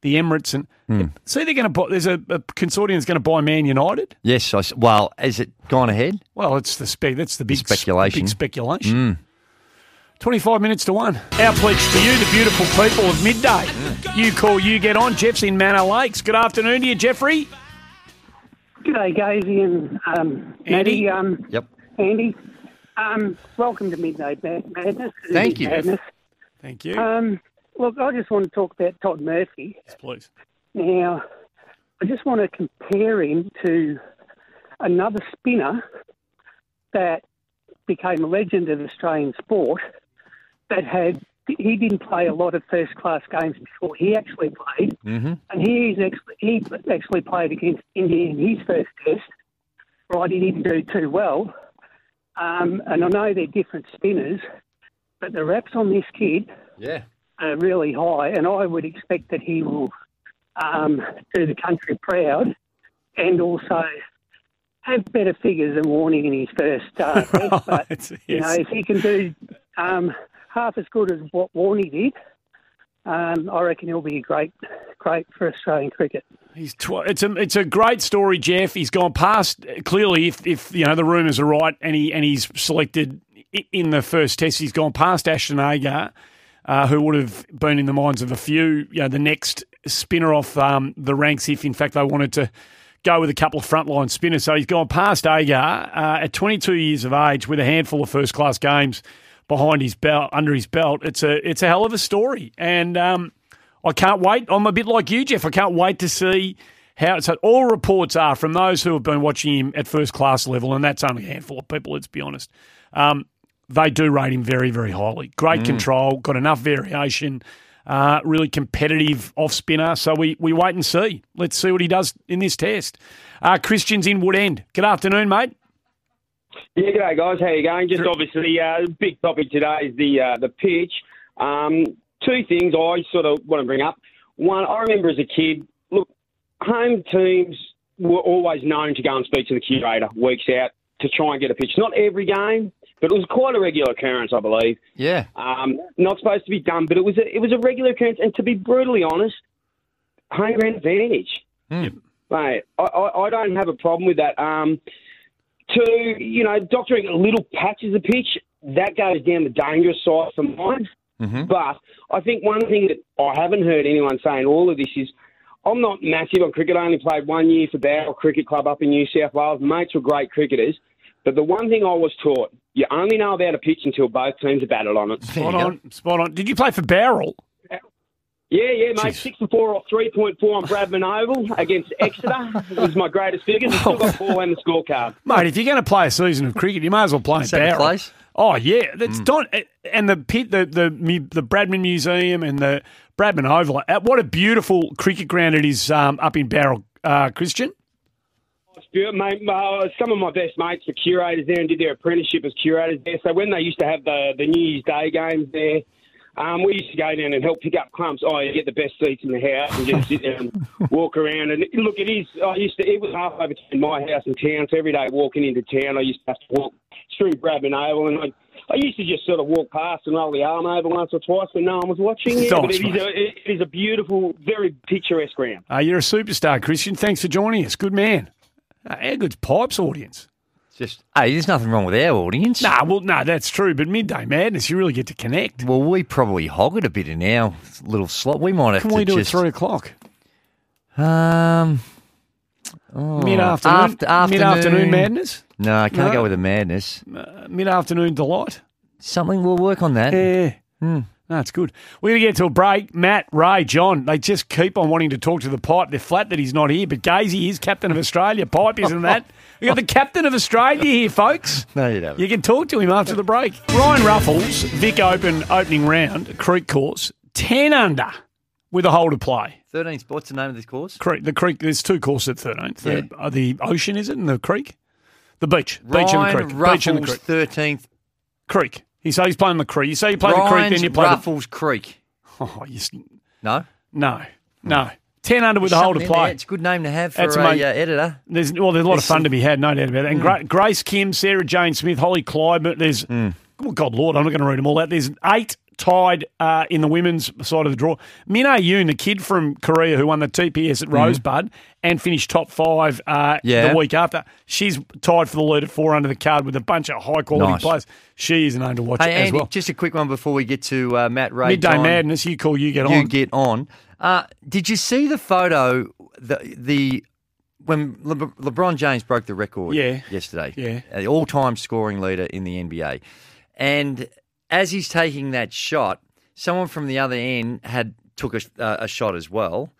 the Emirates and Mm. see they're going to buy. There's a, a consortium that's going to buy Man United. Yes. I well, has it gone ahead? Well, it's the spec. That's the big speculation. Big speculation. Mm. 25 minutes to one. Our pledge to you, the beautiful people of midday. You call, you get on. Jeff's in Manor Lakes. Good afternoon to you, Jeffrey. G'day, Gazy and um, Andy? Maddie, Um, yep. Andy. Um, welcome to Midnight Ma- Madness. Thank you. Madness. Thank you. Um, look, I just want to talk about Todd Murphy. Yes, please. Now, I just want to compare him to another spinner that became a legend of Australian sport that had he didn't play a lot of first class games before he actually played. Mm-hmm. And he's actually, he actually played against India in his first test. Right, he didn't do too well. Um, and I know they're different spinners, but the raps on this kid Yeah. are really high, and I would expect that he will um, do the country proud and also have better figures than Warning in his first uh, test. But, you know, if he can do um, half as good as what Warney did, um, I reckon he'll be a great, great for Australian cricket. He's tw- it's a it's a great story, Jeff. He's gone past clearly. If if you know the rumours are right, and he and he's selected in the first test, he's gone past Ashton Agar, uh, who would have been in the minds of a few. You know, the next spinner off um, the ranks, if in fact they wanted to go with a couple of frontline spinners. So he's gone past Agar uh, at 22 years of age with a handful of first class games behind his belt, under his belt. It's a it's a hell of a story, and. Um, I can't wait. I'm a bit like you, Jeff. I can't wait to see how. So all reports are from those who have been watching him at first class level, and that's only a handful of people. Let's be honest. Um, they do rate him very, very highly. Great Mm. control, got enough variation, uh, really competitive off spinner. So we we wait and see. Let's see what he does in this test. Uh, Christian's in Woodend. Good afternoon, mate. Yeah, g'day guys. How you going? Just obviously, uh, big topic today is the uh, the pitch. Um, two things I sort of want to bring up. One, I remember as a kid, look, home teams were always known to go and speak to the curator weeks out to try and get a pitch. Not every game, but it was quite a regular occurrence, I believe. Yeah. Um, not supposed to be done, but it was a, it was a regular occurrence. And to be brutally honest, home ground advantage. Mate, I, I, I don't have a problem with that. Um, to, you know, doctoring little patches of pitch, that goes down the dangerous side for mine. But I think one thing that I haven't heard anyone saying all of this is I'm not massive on cricket. I only played one year for Bowral Cricket Club up in New South Wales. Mates were great cricketers. But the one thing I was taught, you only know about a pitch until both teams are batted on it. Spot on, spot on. Did you play for Bowral? Yeah, yeah, mate. Six and four off three point four on Bradman Oval against Exeter was my greatest figures. Still got four and the scorecard. Mate, if you're going to play a season of cricket, you may as well play in Second Bowral. place? Oh yeah, that's Don and the pit, the the the Bradman Museum and the Bradman Oval. Uh, What a beautiful cricket ground it is um, up in Bowral, uh, Christian. It's beautiful, mate. Uh, some of my best mates were curators there and did their apprenticeship as curators there. So when they used to have the, the New Year's Day games there, um, we used to go down and help pick up clumps. Oh, you get the best seats in the house and just sit there and walk around. And look, it is. I used to. It was halfway between my house and town. So every day walking into town, I used to have to walk through Bradman Oval, and I. I used to just sort of walk past and roll the arm over once or twice when no one was watching. Yeah, but it is, a, it is a beautiful, very picturesque ground. Uh, you're a superstar, Christian. Thanks for joining us. Good man. Uh, how good's Pipes audience? Just hey, there's nothing wrong with our audience. Nah, well, no, that's true. But midday madness, you really get to connect. Well, we probably hog it a bit in our little slot. We might have Can to we do just it three o'clock? Um, oh, after- afternoon- mid-afternoon madness? No, I can't No? go with the madness. Uh, Mid afternoon delight. Something we'll work on that. Yeah. Hmm. That's good. We're going to get to a break. Matt, Ray, John, they just keep on wanting to talk to the pipe. They're flat that he's not here, but Gazy is captain of Australia. Pipe isn't that? We got the captain of Australia here, folks. No, you don't. You can talk to him after the break. Ryan Ruffles, Vic Open opening round, Creek course, 10 under with a hole to play. 13 spots, the name of this course? Creek, the creek, there's two courses at 13th. The, Yeah. uh, the ocean, is it, and the creek? The beach. Beach and the Ryan creek. Ruffles, beach and the creek. 13th. Creek. He say he's playing the creek. You say you play the creek, then you play Ruffles Creek. Oh, you, No? no, no. 10 under with a There's hole to there. play. It's a good name to have for That's a uh, editor. There's well, there's a lot There's of fun some- to be had, no doubt about it. And Gra- Grace Kim, Sarah Jane Smith, Holly Clyde. There's oh God, Lord, I'm not going to read them all out. There's eight tied uh, in the women's side of the draw. Min Yoon, the kid from Korea who won the TPS at Rosebud and finished top five uh, Yeah. the week after, she's tied for the lead at four under the card with a bunch of high quality Nice. players. She is an name to watch Hey, as Andy, well. just a quick one before we get to uh, Matt Ray. Midday John. madness. You call, you get you on. You get on. Uh, did you see the photo? The the when Le- LeBron James broke the record Yeah. yesterday, Yeah. the all-time scoring leader in the NBA, and as he's taking that shot, someone from the other end had took a, uh, a shot as well,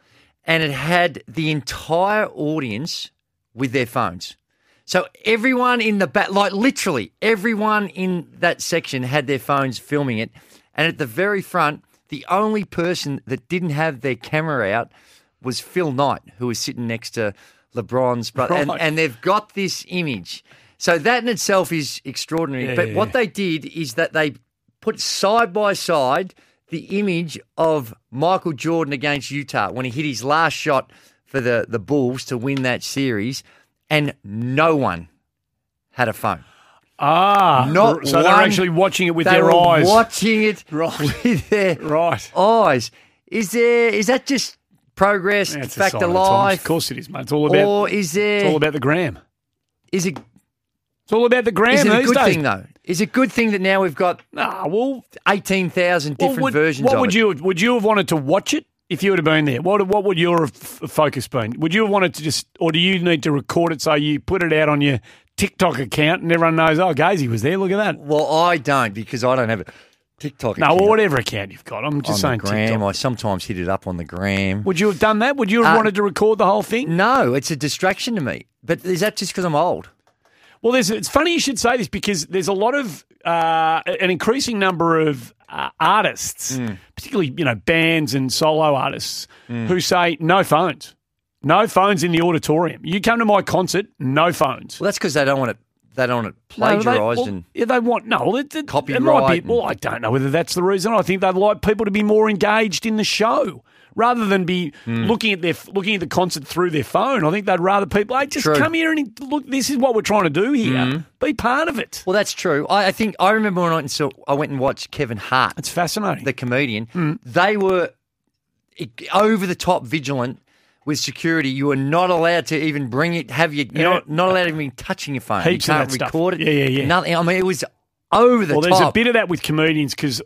and it had the entire audience with their phones. So everyone in the back, like literally everyone in that section had their phones filming it. And at the very front, the only person that didn't have their camera out was Phil Knight, who was sitting next to LeBron's brother. And, and they've got this image. So that in itself is extraordinary. Yeah, but yeah, what yeah. they did is that they put side by side the image of Michael Jordan against Utah when he hit his last shot for the, the Bulls to win that series, and no one had a phone. Ah, Not so they're actually watching it with their eyes. Watching it Right. with their right. eyes. Is there? Is that just progress, Yeah, fact of of the times. life? Of course it is, mate. It's all about. Or is there? It's all about the gram. Is it? It's all about the gram Is it a good days. thing though? Is it a good thing that now we've got Ah, well, eighteen thousand Well, different would- versions What of would it? you would you have wanted to watch it if you would have been there? What what would your f- focus been? Would you have wanted to just, or do you need to record it so you put it out on your TikTok account and everyone knows? Oh, Gazy was there. Look at that. Well, I don't because I don't have a TikTok. No, account well, whatever account you've got. I'm just on saying the gram. TikTok. I sometimes hit it up on the gram. Would you have done that? Would you have Uh, wanted to record the whole thing? No, it's a distraction to me. But is that just because I'm old? Well, there's, it's funny you should say this because there's a lot of uh, an increasing number of uh, artists, Mm. particularly you know bands and solo artists, who say no phones, no phones in the auditorium. You come to my concert, no phones. Well, that's because they don't want it. They don't want it No, they- plagiarised well, and yeah, they want no. It, it, It might Copyright be, well, I don't know whether that's the reason. I think they'd like people to be more engaged in the show rather than be Hmm. looking at their looking at the concert through their phone. I think they'd rather people hey, just True. come here and look. This is what we're trying to do here. Mhm. Be part of it. Well, that's true. I, I think I remember when I went and saw, I went and watched Kevin Hart. It's fascinating. The comedian. They were over the top vigilant with security. You are not allowed to even bring it. Have you? You're not, not allowed to even touching your phone. Heaps you can't that stuff. record it. Yeah, yeah, yeah. Nothing. I mean, it was over the well, top. Well, there's a bit of that with comedians because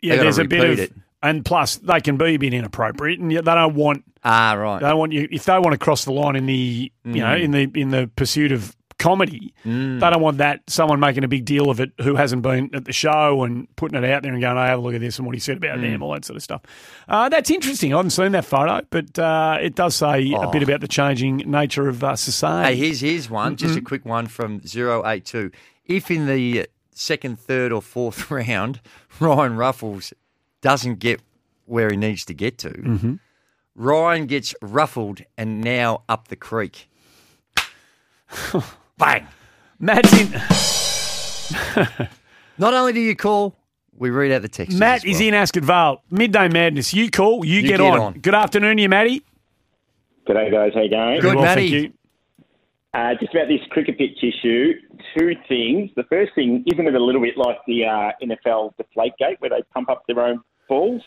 yeah, They there's a bit of, it. And plus they can be a bit inappropriate, and yet they don't want ah right. they don't want you if they want to cross the line in the you know Mm. in the in the pursuit of comedy. Mm. They don't want that someone making a big deal of it who hasn't been at the show and putting it out there and going, "Oh, have a look at this and what he said about Mm. them," all that sort of stuff. Uh, that's interesting. I haven't seen that photo, but uh, it does say a Oh. bit about the changing nature of uh, society. Hey, here's here's one, just a Mhm. quick one from 082. If in the second, third, or fourth round, Ryan Ruffles doesn't get where he needs to get to, Mhm. Ryan gets ruffled and now up the creek. Bang. Matt's in. Not only do you call, we read out the text. Matt is in Ascot Vale. Midday Madness. You call, you, You get, get on. on. Good afternoon, you Matty. G'day, guys. How you going? Good, well, thank you. Uh, just about this cricket pitch issue, two things. The first thing, isn't it a little bit like the uh, NFL deflate gate where they pump up their own balls?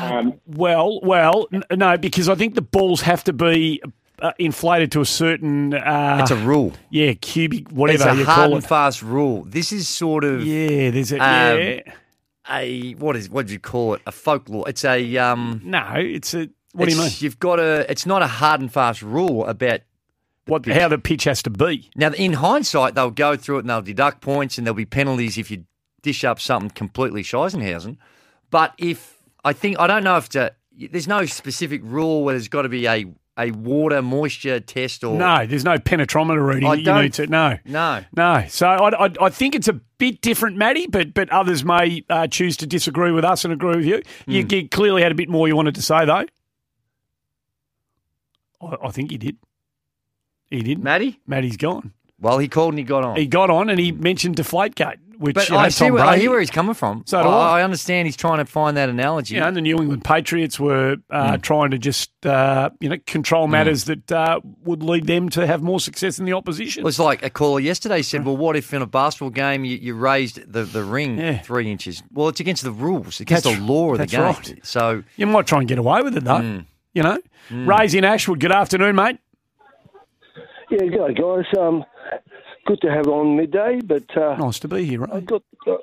Um, Well, well, n- no, because I think the balls have to be uh, inflated to a certain. Uh, It's a rule. Yeah, cubic, whatever it's a you hard call and fast rule. This is sort of Yeah, there's a um, yeah. a what is what do you call it? A folklore. It's a um. No, it's a. What do you mean? You've got a. It's not a hard and fast rule about what how the pitch has to be. Now, in hindsight, they'll go through it and they'll deduct points, and there'll be penalties if you dish up something completely Scheisenhausen. But if I think I don't know if to, there's no specific rule where there's got to be a a water moisture test or No, there's no penetrometer reading I that you need to. No, no. no. So I, I, I think it's a bit different, Matty, but but others may uh, choose to disagree with us and agree with you. You, Hmm. you clearly had a bit more you wanted to say, though. I, I think you did. He did. Matty? Matty's gone. Well, he called and he got on. He got on and he mentioned Deflategate, which But you know, I see. Tom Where, I hear where he's coming from. So do I. I understand he's trying to find that analogy. You know, and the New England Patriots were uh, trying to just, uh, you know, control matters that uh, would lead them to have more success than the opposition. It was like a caller yesterday said, "Well, what if in a basketball game you, you raised the, the ring three inches? Well, it's against the rules, against That's- the law of the game. right. So You might try and get away with it, though. Mm. You know? Ray's in Ashwood. Good afternoon, mate. Yeah, good guys. Um, good to have on midday, but uh, nice to be here. Right? I've got uh,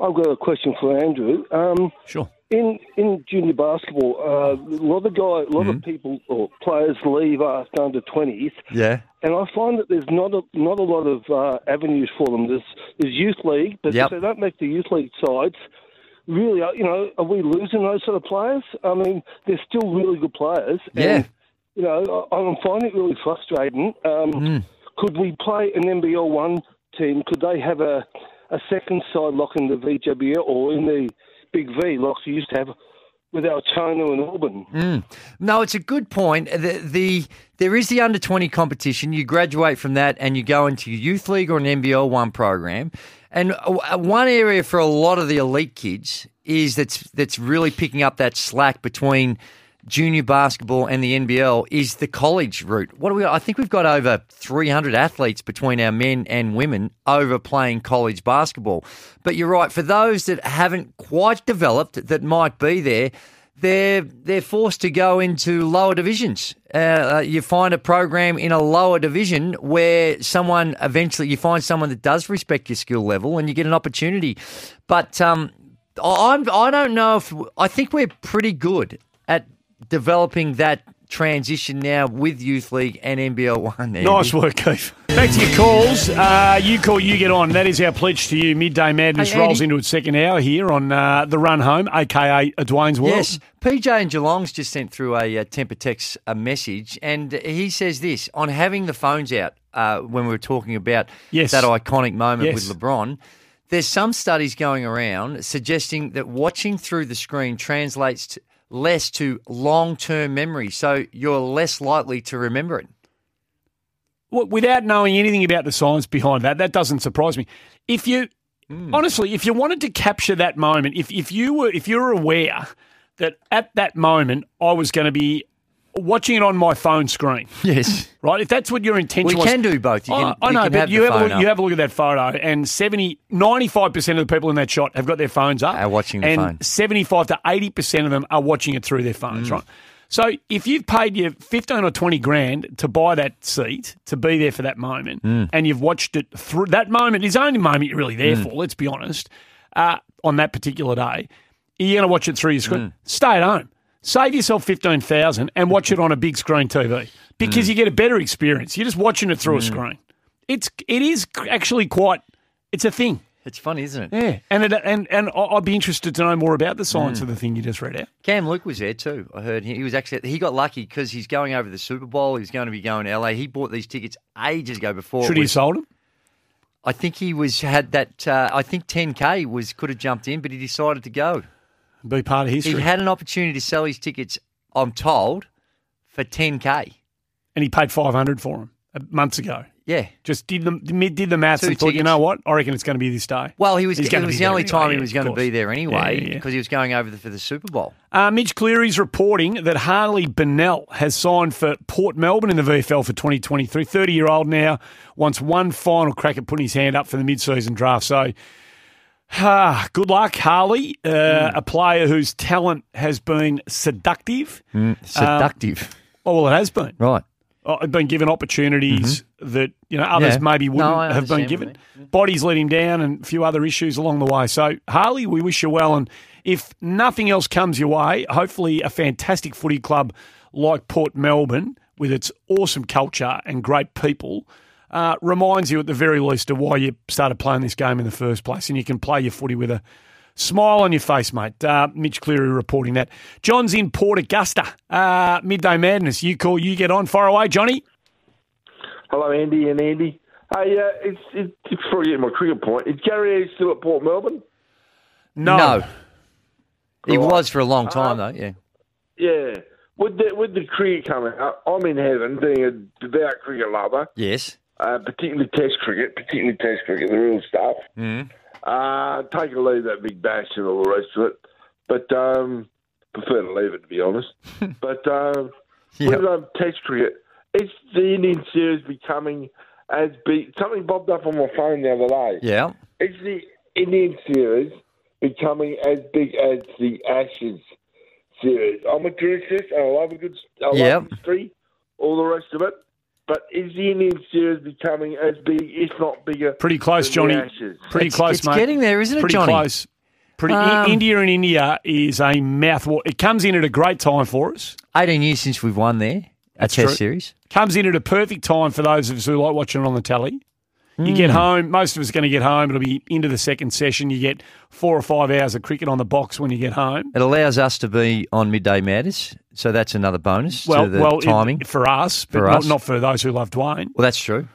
I've got a question for Andrew. Um, sure. In in junior basketball, uh, a lot of guy, a lot Mm-hmm. of people or players leave after under twenties, yeah, and I find that there's not a not a lot of uh, avenues for them. There's there's youth league, but Yep. if they don't make the youth league sides. Really, uh, you know, are we losing those sort of players? I mean, they're still really good players. Yeah. And, you know, I- I'm finding it really frustrating. Um, Mm. Could we play an NBL one team? Could they have a, a second side lock in the VWL or in the Big V locks we used to have with Altona and Auburn? Mm. No, it's a good point. The, the there is the under twenty competition. You graduate from that and you go into youth league or an NBL one program. And one area for a lot of the elite kids is that's that's really picking up that slack between junior basketball and the NBL is the college route. What do we? I think we've got over 300 athletes between our men and women over playing college basketball. But you're right. For those that haven't quite developed, that might be there, they're they're forced to go into lower divisions. Uh, you find a program in a lower division where someone eventually you find someone that does respect your skill level, and you get an opportunity. But um, I'm I don't know if I think we're pretty good at developing that transition now with youth league and NBL one. Andy. Nice work, Keith. Back to your calls. Uh, you call, you get on. That is our pledge to you. Midday Madness Hey, rolls into its second hour here on uh, the run home, aka a Dwayne's World. Yes, PJ and Geelong's just sent through a, uh temper text a message, and he says this on having the phones out uh, when we were talking about Yes. that iconic moment Yes. with LeBron. There's some studies going around suggesting that watching through the screen translates to less to long-term memory, so you're less likely to remember it. Well, without knowing anything about the science behind that, that doesn't surprise me. If you Hmm. honestly, if you wanted to capture that moment, if if you were if you were aware that at that moment I was going to be watching it on my phone screen. Yes. Right? If that's what your intention We was. can do both. You I- can- I, you know, but have you have, a look, you have a look at that photo, and 70, 95% of the people in that shot have got their phones up. Are watching the and phone. 75 to 80% of them are watching it through their phones, Mm. right? So if you've paid your 15 or 20 grand to buy that seat, to be there for that moment, Mm. and you've watched it through that moment is the only moment you're really there Mm. for, let's be honest, uh, on that particular day, you're going to watch it through your Mm. screen. Stay at home. Save yourself 15000 and watch it on a big screen TV because Mm. you get a better experience. You're just watching it through a screen. It's it is actually quite it's a thing. It's funny, isn't it? Yeah, and it, and and I- I'd be interested to know more about the science Mm. of the thing you just read out. Cam Luke was there too. I heard he, was actually he got lucky because he's going over the Super Bowl. He's going to be going to LA. He bought these tickets ages ago before. Should he have sold them? I think he was had that. Uh, I think 10k was could have jumped in, but he decided to go. Be part of history. He had an opportunity to sell his tickets. I'm told for 10k. and he paid five hundred for them uh, months ago. Yeah. Just did the did the maths Two and thought, you know what? I reckon it's going to be this day. Well, he was. He's it was the only anyway, time he was going to be there anyway Yeah, yeah, yeah. because he was going over the, for the Super Bowl. Uh, Mitch Cleary's reporting that Harley Bennell has signed for Port Melbourne in the VFL for 2023. 30 year old now, wants one final crack at putting his hand up for the mid season draft. So, ah, good luck, Harley, uh, a player whose talent has been seductive. seductive. Um, oh, well, it has been. Right. Oh, been given opportunities that you know others Yeah. maybe wouldn't I have been given. Bodies let him down, and a few other issues along the way. So Harley, we wish you well, and if nothing else comes your way, hopefully a fantastic footy club like Port Melbourne, with its awesome culture and great people, uh, reminds you at the very least of why you started playing this game in the first place, and you can play your footy with a Smile on your face, mate. Uh, Mitch Cleary reporting that. John's in Port Augusta. Uh, midday madness. You call, you get on. Far away, Johnny. Hello, Andy and Andy. Hey, uh, it's, it's before I get my cricket point. Is Gary still at Port Melbourne? No. He Right. was for a long time Um, though. Yeah. Yeah. With the with the cricket coming up, I'm in heaven, being a devout cricket lover. Yes. Uh, particularly Test cricket, particularly Test cricket, the real stuff. Mm. Uh, take or leave that big bash and all the rest of it, but um, prefer to leave it to be honest. but um, with um, Test cricket, is the Indian series becoming as big? Something bobbed up on my phone the other day. Yeah. Is the Indian series becoming as big as the Ashes series? I'm a and I love a good, I Yep. love history, all the rest of it. But is the Indian series becoming as big, if not bigger? Pretty close, than the Johnny. Ashes? Pretty close, it's mate. It's getting there, isn't it, Pretty Johnny? close. Pretty. I- Um, India and India is a mouthwater. It comes in at a great time for us. 18 years since we've won there. A That's Test true. series. Comes in at a perfect time for those of us who like watching it on the telly. You get Mm. home. Most of us are going to get home. It'll be into the second session. You get four or five hours of cricket on the box when you get home. It allows us to be on midday madness, so that's another bonus Well, to the well, it- timing for us, but For not, us. not for those who love Dwayne. Well, that's true.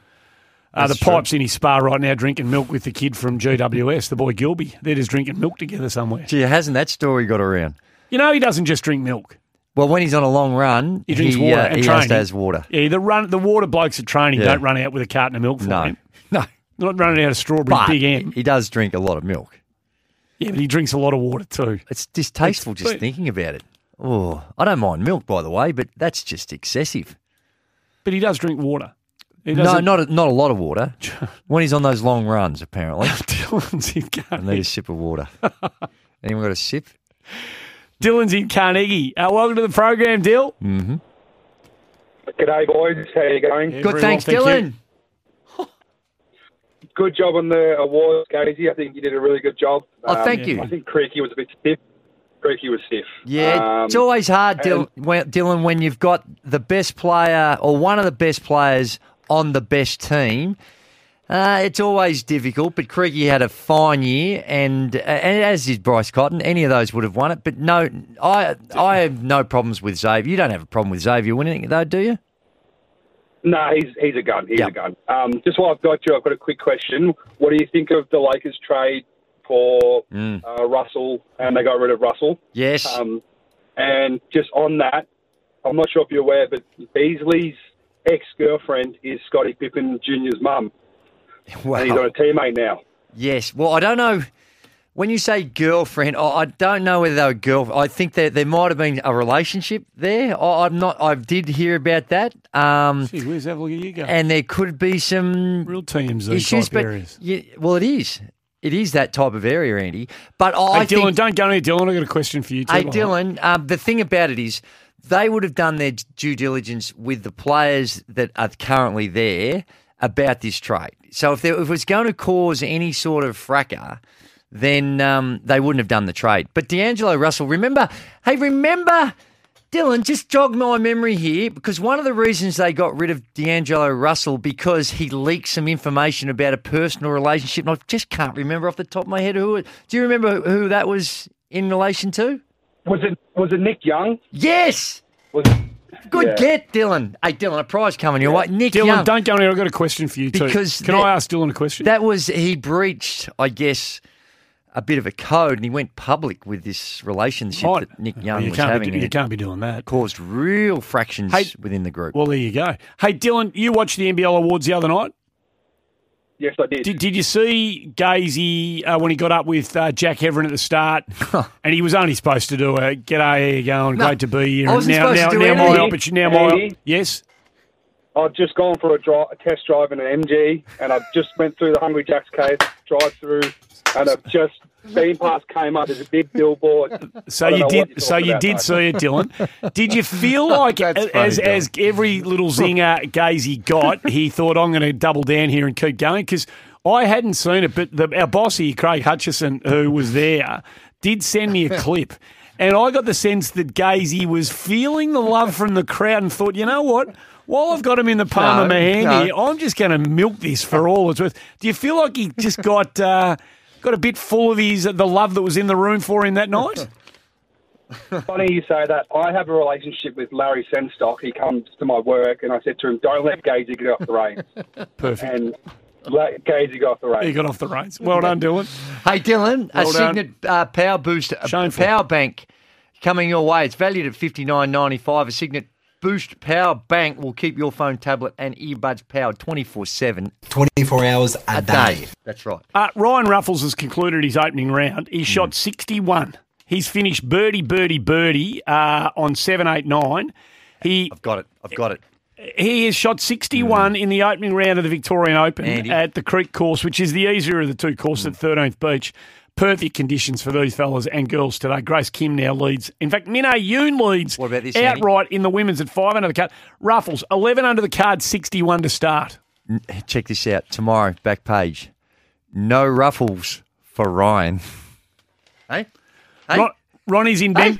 Uh, the true. pipe's in his spa right now, drinking milk with the kid from GWS, the boy Gilby. They're just drinking milk together somewhere. Gee, hasn't that story got around? You know, he doesn't just drink milk. Well, when he's on a long run, He drinks he, water uh, and he training. has water. Yeah, the run, the water blokes at training Yeah. don't run out with a carton of milk for No. him. No. Not running out of strawberry But big M. he does drink a lot of milk. Yeah, but he drinks a lot of water too. It's distasteful It's- just but- thinking about it. Oh, I don't mind milk, by the way, but that's just excessive. But he does drink water. No, doesn't- not a, not a lot of water. when he's on those long runs, apparently. Dylan's in Carnegie. I need a sip of water. Anyone got a sip? Dylan's in Carnegie. Uh, welcome to the program, Dill. Mm-hmm. G'day, boys. How you going? Yeah, Good, very thanks, well, thank Dylan. Good job on the awards, Gazy. I think you did a really good job. Um, Oh, thank you. I think Creaky was a bit stiff. Was stiff. Yeah, Um, it's always hard, Dylan, when, Dylan, when you've got the best player or one of the best players on the best team. Uh, it's always difficult, but Creaky had a fine year, and uh, and as did Bryce Cotton. Any of those would have won it, but no, I I have no problems with Xavier. You don't have a problem with Xavier winning it, though, do you? No, he's he's a gun. He's a gun. Um, just while I've got you, I've got a quick question. What do you think of the Lakers trade for Mm. uh, Russell? And they got rid of Russell. Yes. Um, and just on that, I'm not sure if you're aware, but Beasley's ex-girlfriend is Scottie Pippen Jr.'s mum, Wow. and he's on a teammate now. Yes. Well, I don't know When you say girlfriend, oh, I don't know whether they were girl. I think that there might have been a relationship there. I, I'm not. I did hear about that. Um, Gee, where's that? Look at you go. and there could be some real TMZ issues, type but areas. Yeah, well, it is. It is that type of area, Andy. But I hey, Dylan, think, don't go near Dylan. I've got a question for you too. hey. Dylan, um, the thing about it is they would have done their due diligence with the players that are currently there about this trade. So if, there, if it was going to cause any sort of fracas, then um, they wouldn't have done the trade. But D'Angelo Russell, remember, hey, remember, Dylan, just jog my memory here because one of the reasons they got rid of D'Angelo Russell because he leaked some information about a personal relationship. And I just can't remember off the top of my head who. it- Do you remember who that was in relation to? Was it was it Nick Young? Yes. Was Good Yeah. get, Dylan. Hey, Dylan, a prize coming your way. Nick Dylan, Young. don't go near. I've got a question for you too. Because can that- I ask Dylan a question? That was he breached, I guess, a bit of a code, and he went public with this relationship Right. that Nick Well, Young you was can't be having. you can't be doing that. Caused real fractions Hey- within the group. Well, there you go. Hey, Dylan, you watched the NBL awards the other night. Yes, I did. Did, did you see Gazy uh, when he got up with uh, Jack Heverin at the start? and he was only supposed to do a "G'day, how you going? No, Great to be here." I wasn't now, supposed now, to do now my opportunity. Now my Andy? yes. I've just gone for a, dri- a test drive in an MG, and I've just went through the Hungry Jack's case drive through, and I've just been past came up. as a big billboard. So you did. So you about, did see it, Dylan. Did you feel like, as funny, as every little zinger Gazy got, he thought, "I'm going to double down here and keep going"? Because I hadn't seen it, but the, our boss here, Craig Hutchison, who was there, did send me a clip. And I got the sense that Gazy was feeling the love from the crowd and thought, you know what? While I've got him in the palm No, of my hand no. here, I'm just going to milk this for all it's worth. Do you feel like he just got uh, got a bit full of his the love that was in the room for him that night? Funny you say that. I have a relationship with Larry Sengstock. He comes to my work, and I said to him, "Don't let Gazy get off the reins." Perfect. And let Gazy got off the reins. He got off the reins. Well done, Dylan. Hey, Dylan, Well a done. Cygnett uh, Power Boost, a Power Bank coming your way. It's valued at fifty nine ninety five. A Cygnett Boost Power Bank will keep your phone, tablet, and earbuds powered twenty four seven. 24 hours a, A day. day. That's right. Uh, Ryan Ruffles has concluded his opening round. Hmm. He shot 61. He's finished birdie, birdie, birdie uh, on 7 8 9. He, I've got it. I've got it. he has shot 61 in the opening round of the Victorian Open Hmm. Andy. at the Creek course, which is the easier of the two courses at 13th Beach. Perfect conditions for these fellas and girls today. Grace Kim now leads. In fact, Minna Yoon leads What about this, Andy? outright in the women's at 5 under the card. Ruffles, 11 under the card, 61 to start. Check this out tomorrow. Back page. No ruffles for Ryan. Hey, hey. Ron- Ronnie's in Ben.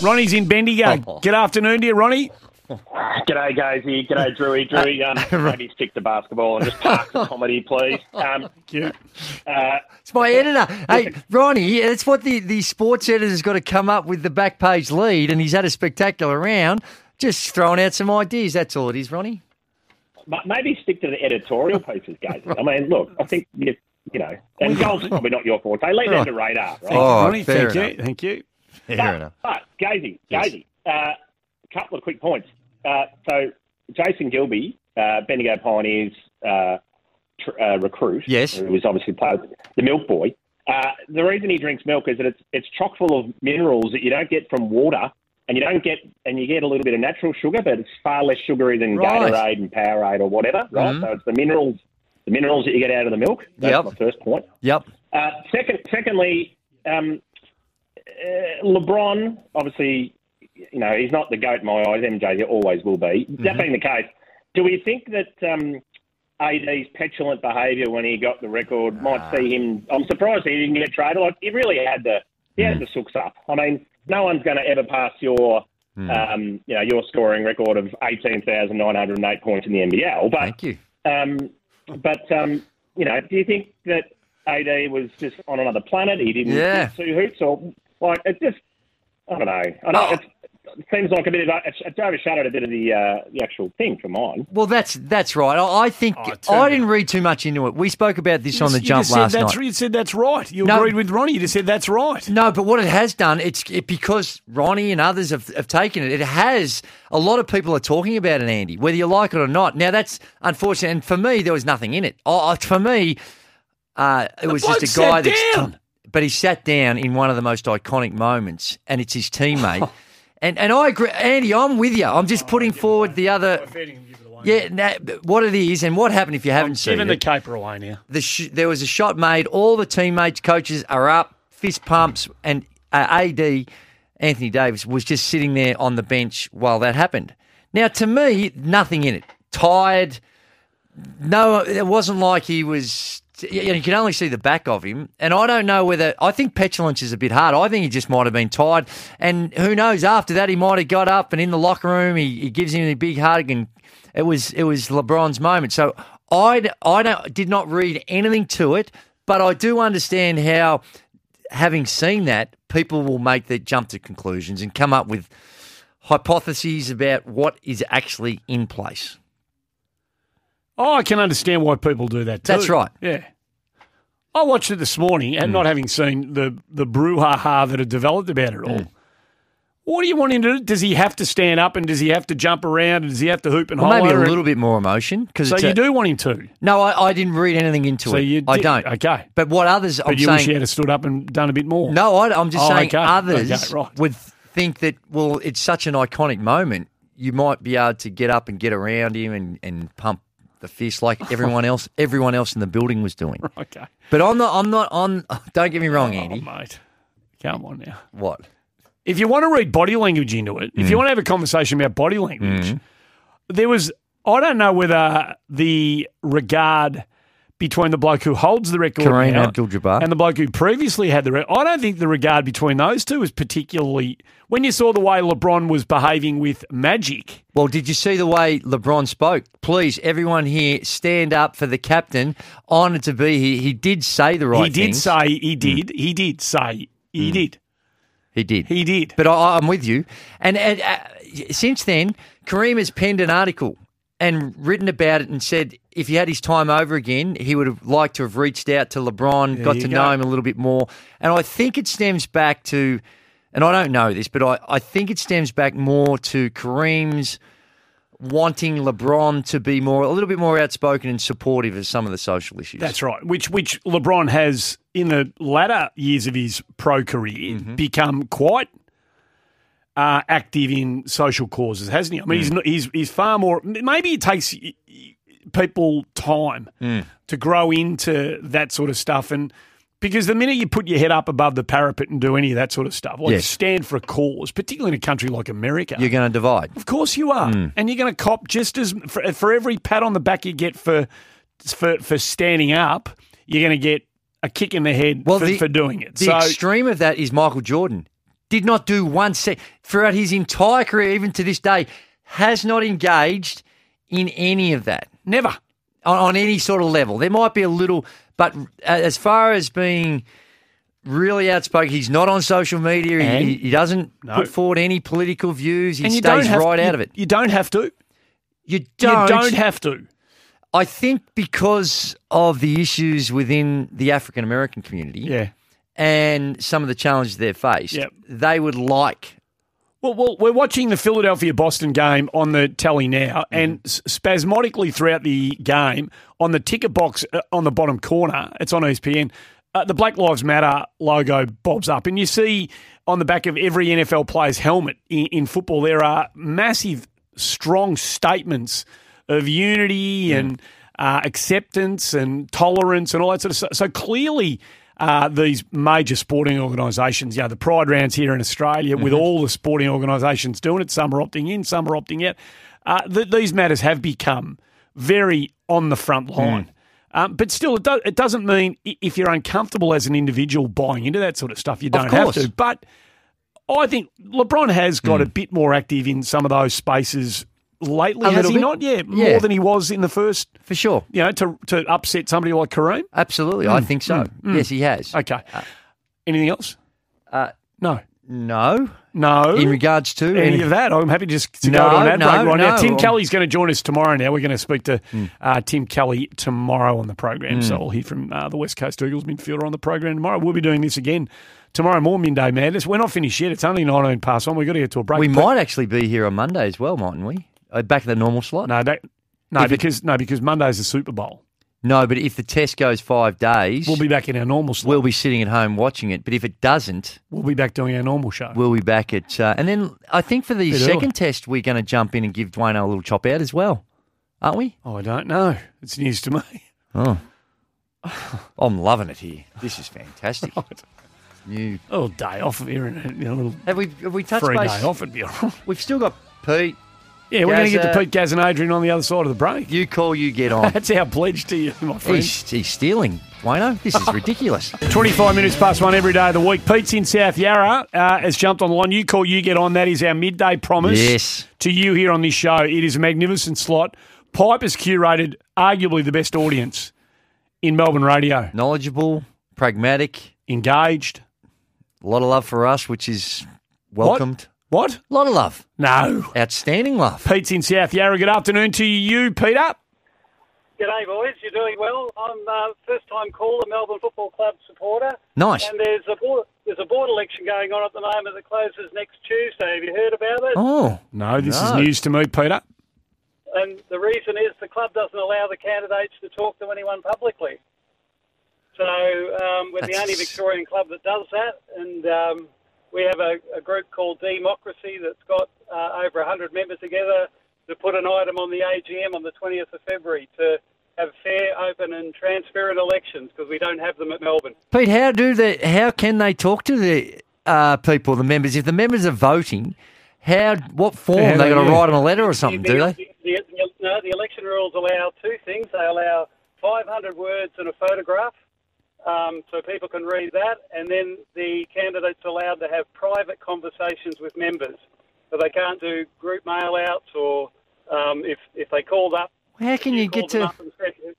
Ronnie's in Bendigo. Oh. Good afternoon to you, Ronnie. G'day, Gazy. G'day, Drewy. Drewy, um, maybe stick to basketball and just park the comedy, please. Um, uh, It's my editor. Hey, Ronnie, it's what the, the sports editor's got to come up with the back page lead, and he's had a spectacular round. Just throwing out some ideas. That's all it is, Ronnie. m- maybe stick to the editorial pieces, Gazy. I mean, look, I think, you, you know, and golf's probably not your forte. Leave that to radar, right? Oh, Ronnie, fair thank enough. you. Thank you. Fair but, enough. But Gazy, Yes. Gazy, a couple of quick points. Uh, so Jason Gilby, uh, Bendigo Pioneers uh, tr- uh, recruit, Yes. who was obviously part of the Milk Boy. Uh, the reason he drinks milk is that it's it's chock full of minerals that you don't get from water, and you don't get and you get a little bit of natural sugar, but it's far less sugary than Right. Gatorade and Powerade or whatever, right? Mhm. So it's the minerals, the minerals that you get out of the milk. That's Yep. my first point. Yep. Uh, second, secondly, um, uh, LeBron, obviously, you know, he's not the goat in my eyes. MJ always will be. That being the case, do we think that um, AD's petulant behaviour when he got the record might see him? I'm surprised he didn't get traded. Like he really had the he had the sooks up. I mean, no one's going to ever pass your. Um, you know your scoring record of eighteen thousand nine hundred and eight points in the NBL. But Thank you. um, but um, you know, do you think that AD was just on another planet? He didn't Yeah. two hoots, or like it just I don't know. I know it's, it seems like a bit of it's, it's overshadowed a bit of the uh, the actual thing for mine. Well, that's that's right. I, I think I didn't read too much into it. We spoke about this on the You jump just said last that's, night. You said that's right. You No. agreed with Ronnie. You just said that's right. No, but what it has done, it's it, because Ronnie and others have, have taken it. It has a lot of people are talking about it, Andy, whether you like it or not. Now that's unfortunate, and for me, there was nothing in it. I, I- for me, uh, it was just a guy that's down. but he sat down in one of the most iconic moments, and it's his teammate. and and I agree, Andy. I'm with you. I'm just putting forward the other. Yeah, what it is, and what happened if you haven't seen Giving it. the caper away now. the sh- there was a shot made. All the teammates, coaches are up, fist pumps, and uh, AD Anthony Davis was just sitting there on the bench while that happened. Now, to me, nothing in it. Tired. No, it wasn't like he was. You can only see the back of him, and I don't know whether I think petulance is a bit hard. I think he just might have been tired, and who knows? After that, he might have got up and in the locker room, he, he gives him a big hug, and it was it was LeBron's moment. So I I don't did not read anything to it, but I do understand how, having seen that, people will make the jump to conclusions and come up with hypotheses about what is actually in place. Oh, I can understand why people do that too. That's right. Yeah. I watched it this morning and hmm. not having seen the, the brouhaha that had developed about it all. Hmm. What do you want him to do? Does he have to stand up and does he have to jump around and does he have to hoop and Well, maybe a and- little bit more emotion because So you do want him to? No, I, I didn't read anything into So it. you I don't. Okay. But what others? But I'm you saying, wish he had stood up and done a bit more. No, I, I'm just Oh, saying okay. others Okay, right. would think that, well, it's such an iconic moment. You might be able to get up and get around him and, and pump the fist like everyone else everyone else in the building was doing. Okay. But I'm not I'm not on don't get me wrong, Oh, Andy. mate. Come on now. What? If you want to read body language into it, if Mm. you want to have a conversation about body language, there was, I don't know whether the regard between the bloke who holds the record Kareem Abdul-Jabbar. and the bloke who previously had the record, I don't think the regard between those two was particularly. When you saw the way LeBron was behaving with Magic, Well, did you see the way LeBron spoke? Please, everyone here, stand up for the captain. Honoured to be here. He did say the right thing. he did things. say, he did, he did say, he did. He did. He did. But I, I'm with you. And, and uh, since then, Kareem has penned an article and written about it and said if he had his time over again, he would have liked to have reached out to LeBron, There got to go. know him a little bit more. And I think it stems back to, and I don't know this, but I, I think it stems back more to Kareem's wanting LeBron to be more, a little bit more outspoken and supportive of some of the social issues. That's right. Which which LeBron has in the latter years of his pro career Mm-hmm. become quite uh, active in social causes, hasn't he? I mean, he's Mm. not, he's he's far more. Maybe it takes people time Mm. to grow into that sort of stuff, and because the minute you put your head up above the parapet and do any of that sort of stuff, like Yes. stand for a cause, particularly in a country like America, You're going to divide. of course you are, Mm. and you're going to cop just as for, for every pat on the back you get for for for standing up, you're going to get a kick in the head for, the- for doing it. The so extreme of that is Michael Jordan. Did not do one sec throughout his entire career, even to this day, has not engaged in any of that. Never. On, on any sort of level. There might be a little, but as far as being really outspoken, he's not on social media. He- He, he doesn't No. put forward any political views. He stays have, right you- out of it. You don't have to. You don't. You don't have to. I think because of the issues within the African American community, Yeah. And some of the challenges they face, Yep. they would like. Well, well, we're watching the Philadelphia Boston game on the telly now, and spasmodically throughout the game, on the ticket box uh, on the bottom corner, it's on ESPN. Uh, the Black Lives Matter logo bobs up, and you see on the back of every NFL player's helmet in, in football, there are massive, strong statements of unity and uh, acceptance and tolerance and all that sort of stuff. So clearly, uh, these major sporting organisations, you know, the Pride rounds here in Australia, with all the sporting organisations doing it, some are opting in, some are opting out. Uh, th- these matters have become very on the front line. Um, but still, it, do- it doesn't mean if you're uncomfortable as an individual buying into that sort of stuff, you don't have to. But I think LeBron has got a bit more active in some of those spaces lately, has he bit. not? Yeah, Yeah. more than he was in the first. For sure. You know, to to upset somebody like Kareem. Absolutely, I Mm, think so. mm, mm. Yes, he has. Okay. Anything else? Uh, no. No. No. In regards to any any- of that, I'm happy just to No, go an ad no, break right now. no. Tim Kelly's going to join us tomorrow. Now we're going to speak to Hmm. uh, Tim Kelly tomorrow on the program. Mm. So we'll hear from uh, the West Coast Eagles midfielder on the program tomorrow. We'll be doing this again tomorrow more Midday Madness. We're not finished yet. It's only 19 past one. We've got to get to a break. We might actually be here on Monday as well, mightn't we? Uh, back at the normal slot. No, that, no, If it- because no, because Monday's the Super Bowl. No, but if the test goes five days, We'll be back in our normal slot. we'll be sitting at home watching it. But if it doesn't, We'll be back doing our normal show. we'll be back at. Uh, and then I think for the second early. test, we're going to jump in and give Dwayne a little chop out as well, aren't we? Oh, I don't know. It's news to me. Oh, I'm loving it here. This is fantastic. New A little day off of here and a little have we have we touched free base? day off. It'd be all right. We've still got Pete. Yeah, we're going to get to Pete Gaz and Adrian on the other side of the break. You call, you get on. That's our pledge to you, my friend. he's, he's stealing, Dwayno. This is ridiculous. 25 minutes past one every day of the week. Pete's in South Yarra uh, has jumped on the line. You call, you get on. That is our midday promise Yes. to you here on this show. It is a magnificent slot. Pipe has curated arguably the best audience in Melbourne radio. Knowledgeable, pragmatic, engaged. A lot of love for us, which is welcomed. What? A lot of love. No. Outstanding love. Pete's in South Yarra. Good afternoon to you, Peter. G'day, boys. You're doing well. I'm uh, first time caller, Melbourne Football Club supporter. Nice. And there's a board, there's a board election going on at the moment that closes next Tuesday. Have you heard about it? Oh. No, this No. is news to me, Peter. And the reason is the club doesn't allow the candidates to talk to anyone publicly. So um, we're the only Victorian club that does that, and um, we have a, a group called Democracy that's got uh, over 100 members together to put an item on the AGM on the 20th of February to have fair, open, and transparent elections because we don't have them at Melbourne. Pete, how do they? How can they talk to the uh, people, the members? If the members are voting, how? What form Yeah, they got to yeah. write on a letter or something? Do they? The, the, the, no, the election rules allow two things. They allow 500 words and a photograph, um, so people can read that, and then the candidates are allowed to have private conversations with members. So they can't do group mail outs or um, if, if they called up. How can you get to? said,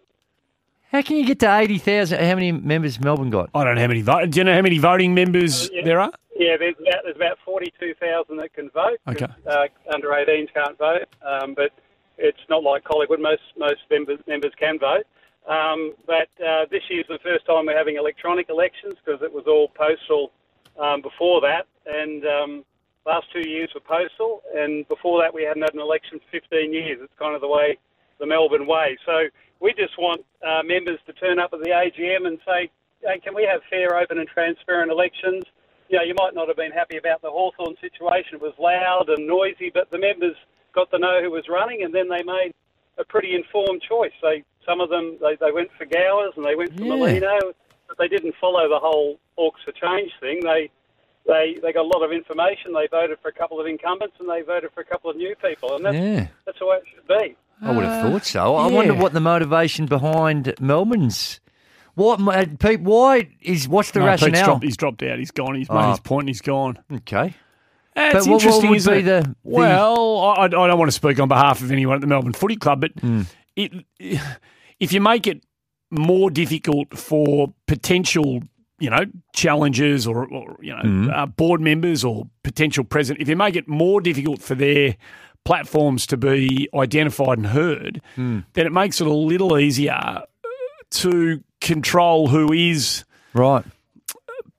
How can you get to eighty thousand? How many members Melbourne got? I don't know how many vote. Do you know how many voting members yeah. there are? Yeah, there's about, there's about 42,000 that can vote. Okay. Uh, under 18s can't vote, um, but it's not like Collingwood. Most most members members can vote. Um, but uh, this year's the first time we're having electronic elections because it was all postal um, before that, and um, last two years were postal, and before that we hadn't had an election for 15 years. It's kind of the way, the Melbourne way. So we just want uh, members to turn up at the AGM and say, hey, can we have fair, open, and transparent elections? You know, you might not have been happy about the Hawthorn situation. It was loud and noisy, but the members got to know who was running, and then they made a pretty informed choice. They some of them they, they went for Gowers and they went for Yeah. Molino, but they didn't follow the whole Hawks for Change thing. They they they got a lot of information. They voted for a couple of incumbents and they voted for a couple of new people, and that's Yeah. that's the way it should be. I would have Uh, thought so. I wonder what the motivation behind Melbourne's. What, uh, Pete? Why is what's the No, Pete's rationale? dropped, he's dropped out. He's gone. He's made Oh. his point and he's gone. Okay. Uh, But it's what- what interesting, would be the- the- well, I, I don't want to speak on behalf of anyone at the Melbourne Footy Club, but Hmm. It, if you make it more difficult for potential, you know, challengers or, or you know, Hmm. uh, board members or potential president, if you make it more difficult for their platforms to be identified and heard, Hmm. then it makes it a little easier to control who is right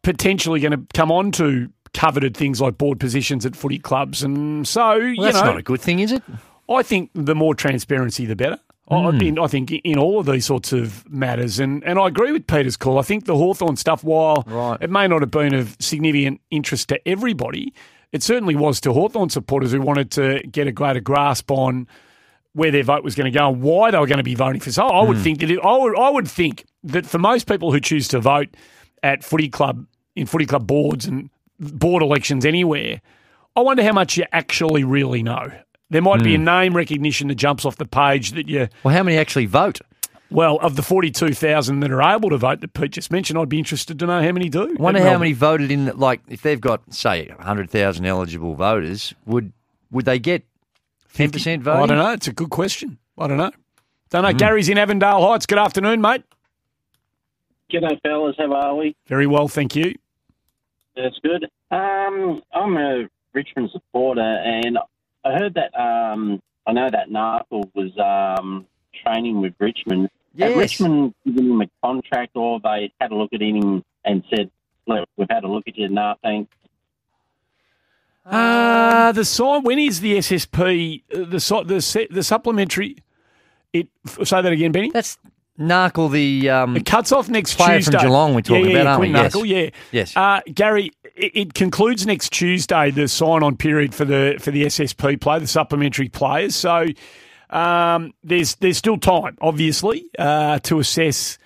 potentially going to come on to coveted things like board positions at footy clubs. And so, you Well, that's know, not a good thing, is it? I think the more transparency, the better. I, Mm. in, I think in all of these sorts of matters, and, and I agree with Peter's call. I think the Hawthorn stuff, while it may not have been of significant interest to everybody, it certainly was to Hawthorn supporters who wanted to get a greater grasp on where their vote was going to go and why they were going to be voting for. So I would Mm. think that it, I would I would think that for most people who choose to vote at footy club in footy club boards and board elections anywhere, I wonder how much you actually really know. There might be a Mm. name recognition that jumps off the page that you. Well, how many actually vote? Well, of the forty-two thousand that are able to vote that Pete just mentioned, I'd be interested to know how many do. I wonder how many voted in. Like, if they've got say hundred thousand eligible voters, would would they get ten percent voting? I don't know. It's a good question. I don't know. Don't know. Mm. Gary's in Avondale Heights. Good afternoon, mate. G'day, fellas. How are we? Very well, thank you. That's good. Um, I'm a Richmond supporter, and I heard that. Um, I know that Narkle was um, training with Richmond. Yes. Had Richmond given him a contract, or they had a look at him and said, "Look, we've had a look at you. No, thanks." Uh, the sign. When is the SSP? uh, The su- the se- the supplementary. It say that again, Benny. That's Narkle, the um, It cuts off next player Tuesday. from Geelong. We're talking yeah, yeah, about, aren't we? Quinn Yes. Yeah. Yes. Uh, Gary, it, it concludes next Tuesday the sign-on period for the for the SSP play, the supplementary players. So um, there's there's still time, obviously, uh, to assess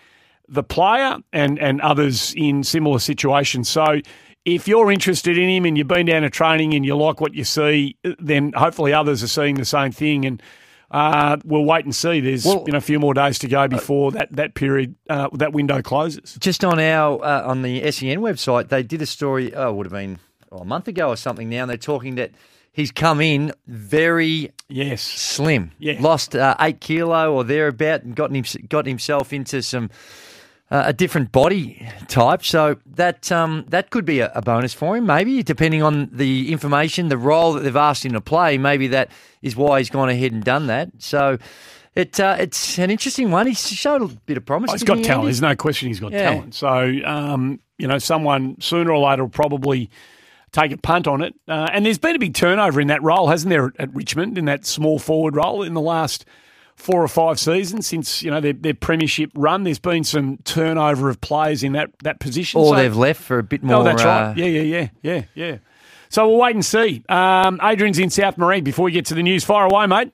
the player and and others in similar situations. So. If you're interested in him and you've been down to training and you like what you see, then hopefully others are seeing the same thing. And uh, we'll wait and see. There's Well- you know a few more days to go before that that period uh, that window closes. Just on our uh, on the SEN website, they did a story. Oh, it would have been oh, a month ago or something. Now and they're talking that he's come in very yes slim. Yeah. lost uh, eight kilo or thereabout, and gotten him, got himself into some. Uh, a different body type, so that um, that could be a, a bonus for him. Maybe depending on the information, the role that they've asked him to play, maybe that is why he's gone ahead and done that. So it uh, it's an interesting one. He's showed a bit of promise. Oh, he's got he, talent. Andy? There's no question he's got Yeah. talent. So, um, you know, someone sooner or later will probably take a punt on it. Uh, and there's been a big turnover in that role, hasn't there, at Richmond, in that small forward role in the last four or five seasons since, you know, their, their premiership run. There's been some turnover of players in that, that position. Or So- they've left for a bit more. Oh, that's uh, right. Yeah, yeah, yeah, yeah, yeah. So we'll wait and see. Um, Adrian's in South Marine before we get to the news. Fire away, mate.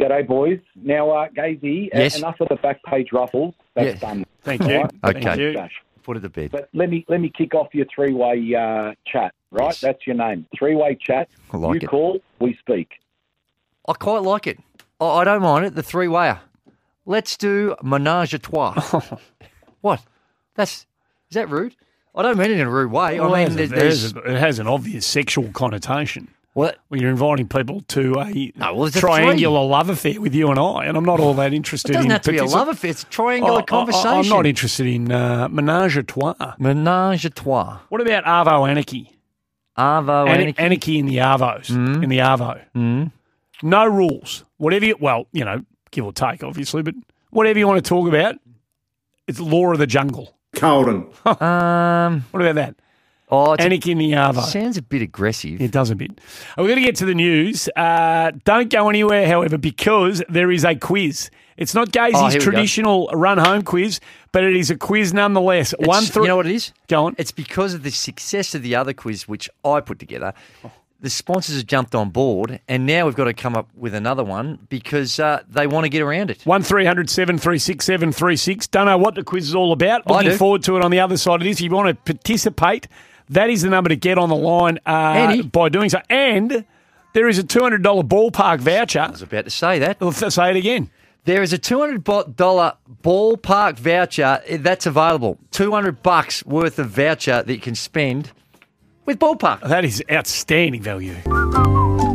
G'day, boys. Now, uh, Gazy, uh, Yes. enough of the back page ruffles. That's Yes. done. Thank you. All Okay. Thank you. Put it to bed. But let me let me kick off your three way uh, chat. Right, that's your name. Three way chat. I like you it. call, we speak. I quite like it. I, I don't mind it. The three wayer. Let's do menage a trois. what? That's is that rude? I don't mean it in a rude way. Well, I it mean has a- there's, it has a- it has an obvious sexual connotation. What? When you're inviting people to a well, it's a triangular love affair with you and I, and I'm not all that interested It doesn't in. have to be a love affair. It's a triangular I- I- conversation. I'm not interested in uh, menage a trois. Menage a trois. What about Arvo Anarchy? Arvo An- Anarchy? Anarchy in the Arvos, in the Arvo. Mm. No rules. Whatever you, well, you know, give or take, obviously, but whatever you want to talk about, it's law of the jungle. Colden. um, what about that? Oh, it's a- the Arvo. Sounds a bit aggressive. It does a bit. We're going to get to the news. Uh, don't go anywhere, however, because there is a quiz. It's not Oh, Gazy's here we go. traditional run home quiz, but it is a quiz nonetheless. It's- One through. You know what it is? Go on. It's because of the success of the other quiz, which I put together. The sponsors have jumped on board, and now we've got to come up with another one because uh, they want to get around it. One 736 736 Don't know what the quiz is all about. I Looking forward to it on the other side of this. If you want to participate, that is the number to get on the line uh, by doing so. And there is a $200 ballpark voucher. I was about to say that. say it again. There is a $200 ballpark voucher eh, that's available. 200 bucks worth of voucher that you can spend with ballpark. That is outstanding value.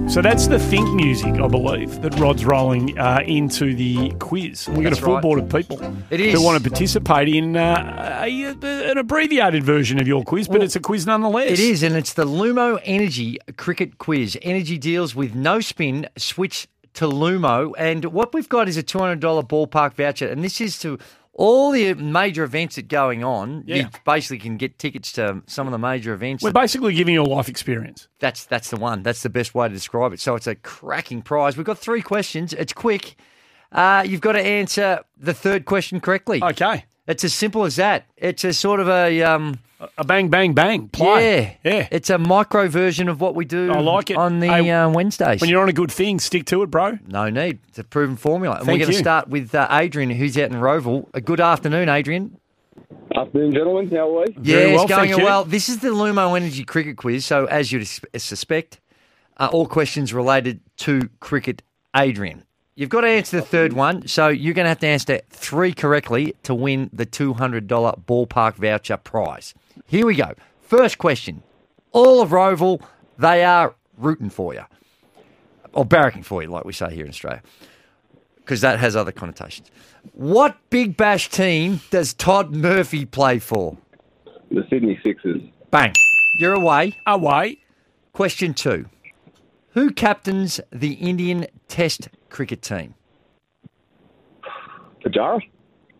So that's the think music, I believe, that Rod's rolling uh, into the quiz. We've got a full right. board of people It is. who want to participate in uh, a, an abbreviated version of your quiz, but it's a quiz nonetheless. It is, and it's the Lumo Energy Cricket Quiz. Energy deals with no spin. Switch to Lumo, and what we've got is a two hundred dollar ballpark voucher, and this is to all the major events that are going on. You basically can get tickets to some of the major events. We're basically giving you a life experience. That's that's the one. That's the best way to describe it. So it's a cracking prize. We've got three questions. It's quick. Uh, you've got to answer the third question correctly. Okay. It's as simple as that. It's a sort of a um, a bang bang bang play. Yeah, yeah. It's a micro version of what we do. I like it. on the Hey, uh, Wednesdays. When you're on a good thing, stick to it, bro. No need. It's a proven formula. And Thank we're going to start with uh, Adrian, who's out in Rowville. A good afternoon, Adrian. Afternoon, gentlemen. How are we? Yeah, it's going well. This is the Lumo Energy Cricket Quiz. So, as you'd suspect, uh, all questions related to cricket. Adrian, you've got to answer the third one. So, you're going to have to answer three correctly to win the $200 ballpark voucher prize. Here we go. First question. All of Rowville, they are rooting for you, or barracking for you, like we say here in Australia, because that has other connotations. What Big Bash team does Todd Murphy play for? The Sydney Sixers. Bang. You're away. Away. Question two. Who captains the Indian Test cricket team? Pujara?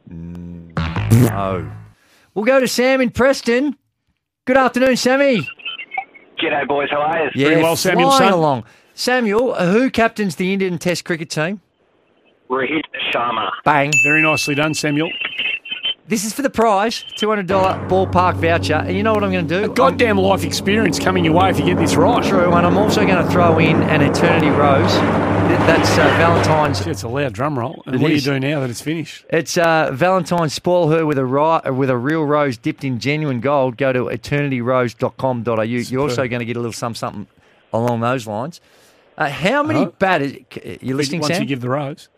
No. We'll go to Sam in Preston. Good afternoon, Sammy. G'day, boys. How are you? Yeah, flying along. Samuel, uh, who captains the Indian Test cricket team? Rohit Sharma. Bang. Very nicely done, Samuel. This is for the prize, $200 ballpark voucher. And you know what I'm going to do? A goddamn life experience coming your way if you get this right. True, and I'm also going to throw in an Eternity Rose. Th- That's uh, Valentine's. It's a loud drum roll. And It what is. do you do now that it's finished? It's uh, Valentine's spoil her with a ri- with a real rose dipped in genuine gold. Go to eternityrose.com.au. You're also going to get a little something, something along those lines. Uh, how many Uh-huh. batters? You listening, Once Sam? you give the rose.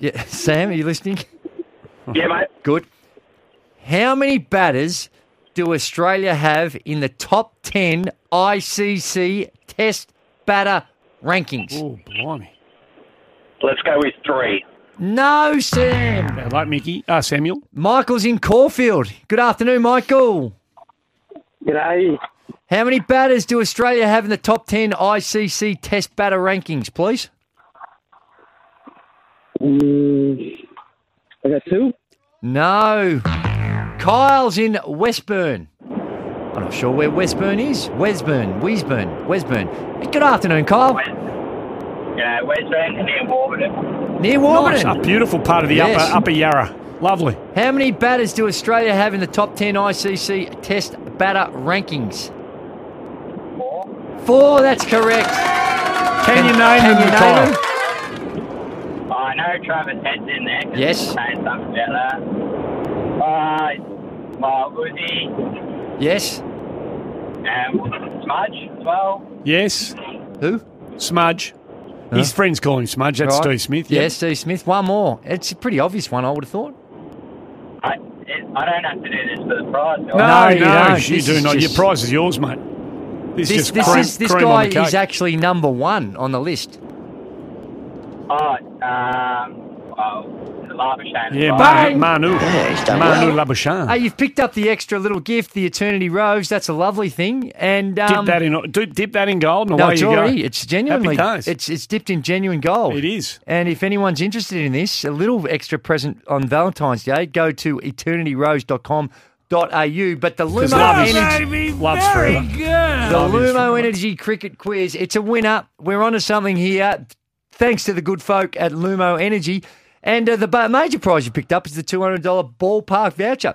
Yeah, Sam, are you listening? Yeah, mate. Good. How many batters do Australia have in the top 10 ICC Test batter rankings? Oh, blimey. Let's go with three. No, Sam. Bad luck, Mickey. Uh, Samuel. Michael's in Caulfield. Good afternoon, Michael. G'day. How many batters do Australia have in the top 10 ICC Test batter rankings, please? Mm, I got two. No. Kyle's in Westburn. I'm not sure where Westburn is. Wesburn, Weesburn, Wesburn. Good afternoon, Kyle. Yeah, Wesburn near Warburton. Near Warburton. Nice. A beautiful part of the Yes. upper upper Yarra. Lovely. How many batters do Australia have in the top 10 ICC Test batter rankings? Four. Four, that's correct. Can you name Can them, you name them? Oh, I know Travis Head's in there. 'cause Yes. he's saying something about that. Uh, well, Uzi, Yes. um, Smudge as well. Yes. Who? Smudge. Huh? His friends call him Smudge. That's Right. Steve Smith. yeah. Yes, Steve Smith. One more. It's a pretty obvious one, I would have thought. I, I don't have to do this for the prize. do No, I? no, you don't. you do is not. Your prize is yours, mate. This, This, is this, cream, is, this guy on the cake. is actually number one on the list. Oh, um, well, the Labuschagne. yeah, Bang! Marnus. done Marnus well. Labuschagne. Hey, you've picked up the extra little gift, the Eternity Rose. That's a lovely thing. And um, dip that in. Dip that in gold, and no, away it's you already. go. It's genuinely. Happy. It's it's dipped in genuine gold. It is. And if anyone's interested in this, a little extra present on Valentine's Day, go to eternityrose.com.au. But the Because Lumo love is- Energy. love's forever. The Love Lumo Energy Cricket Quiz. It's a winner. We're onto something here. Thanks to the good folk at Lumo Energy. And uh, the major prize you picked up is the $200 ballpark voucher.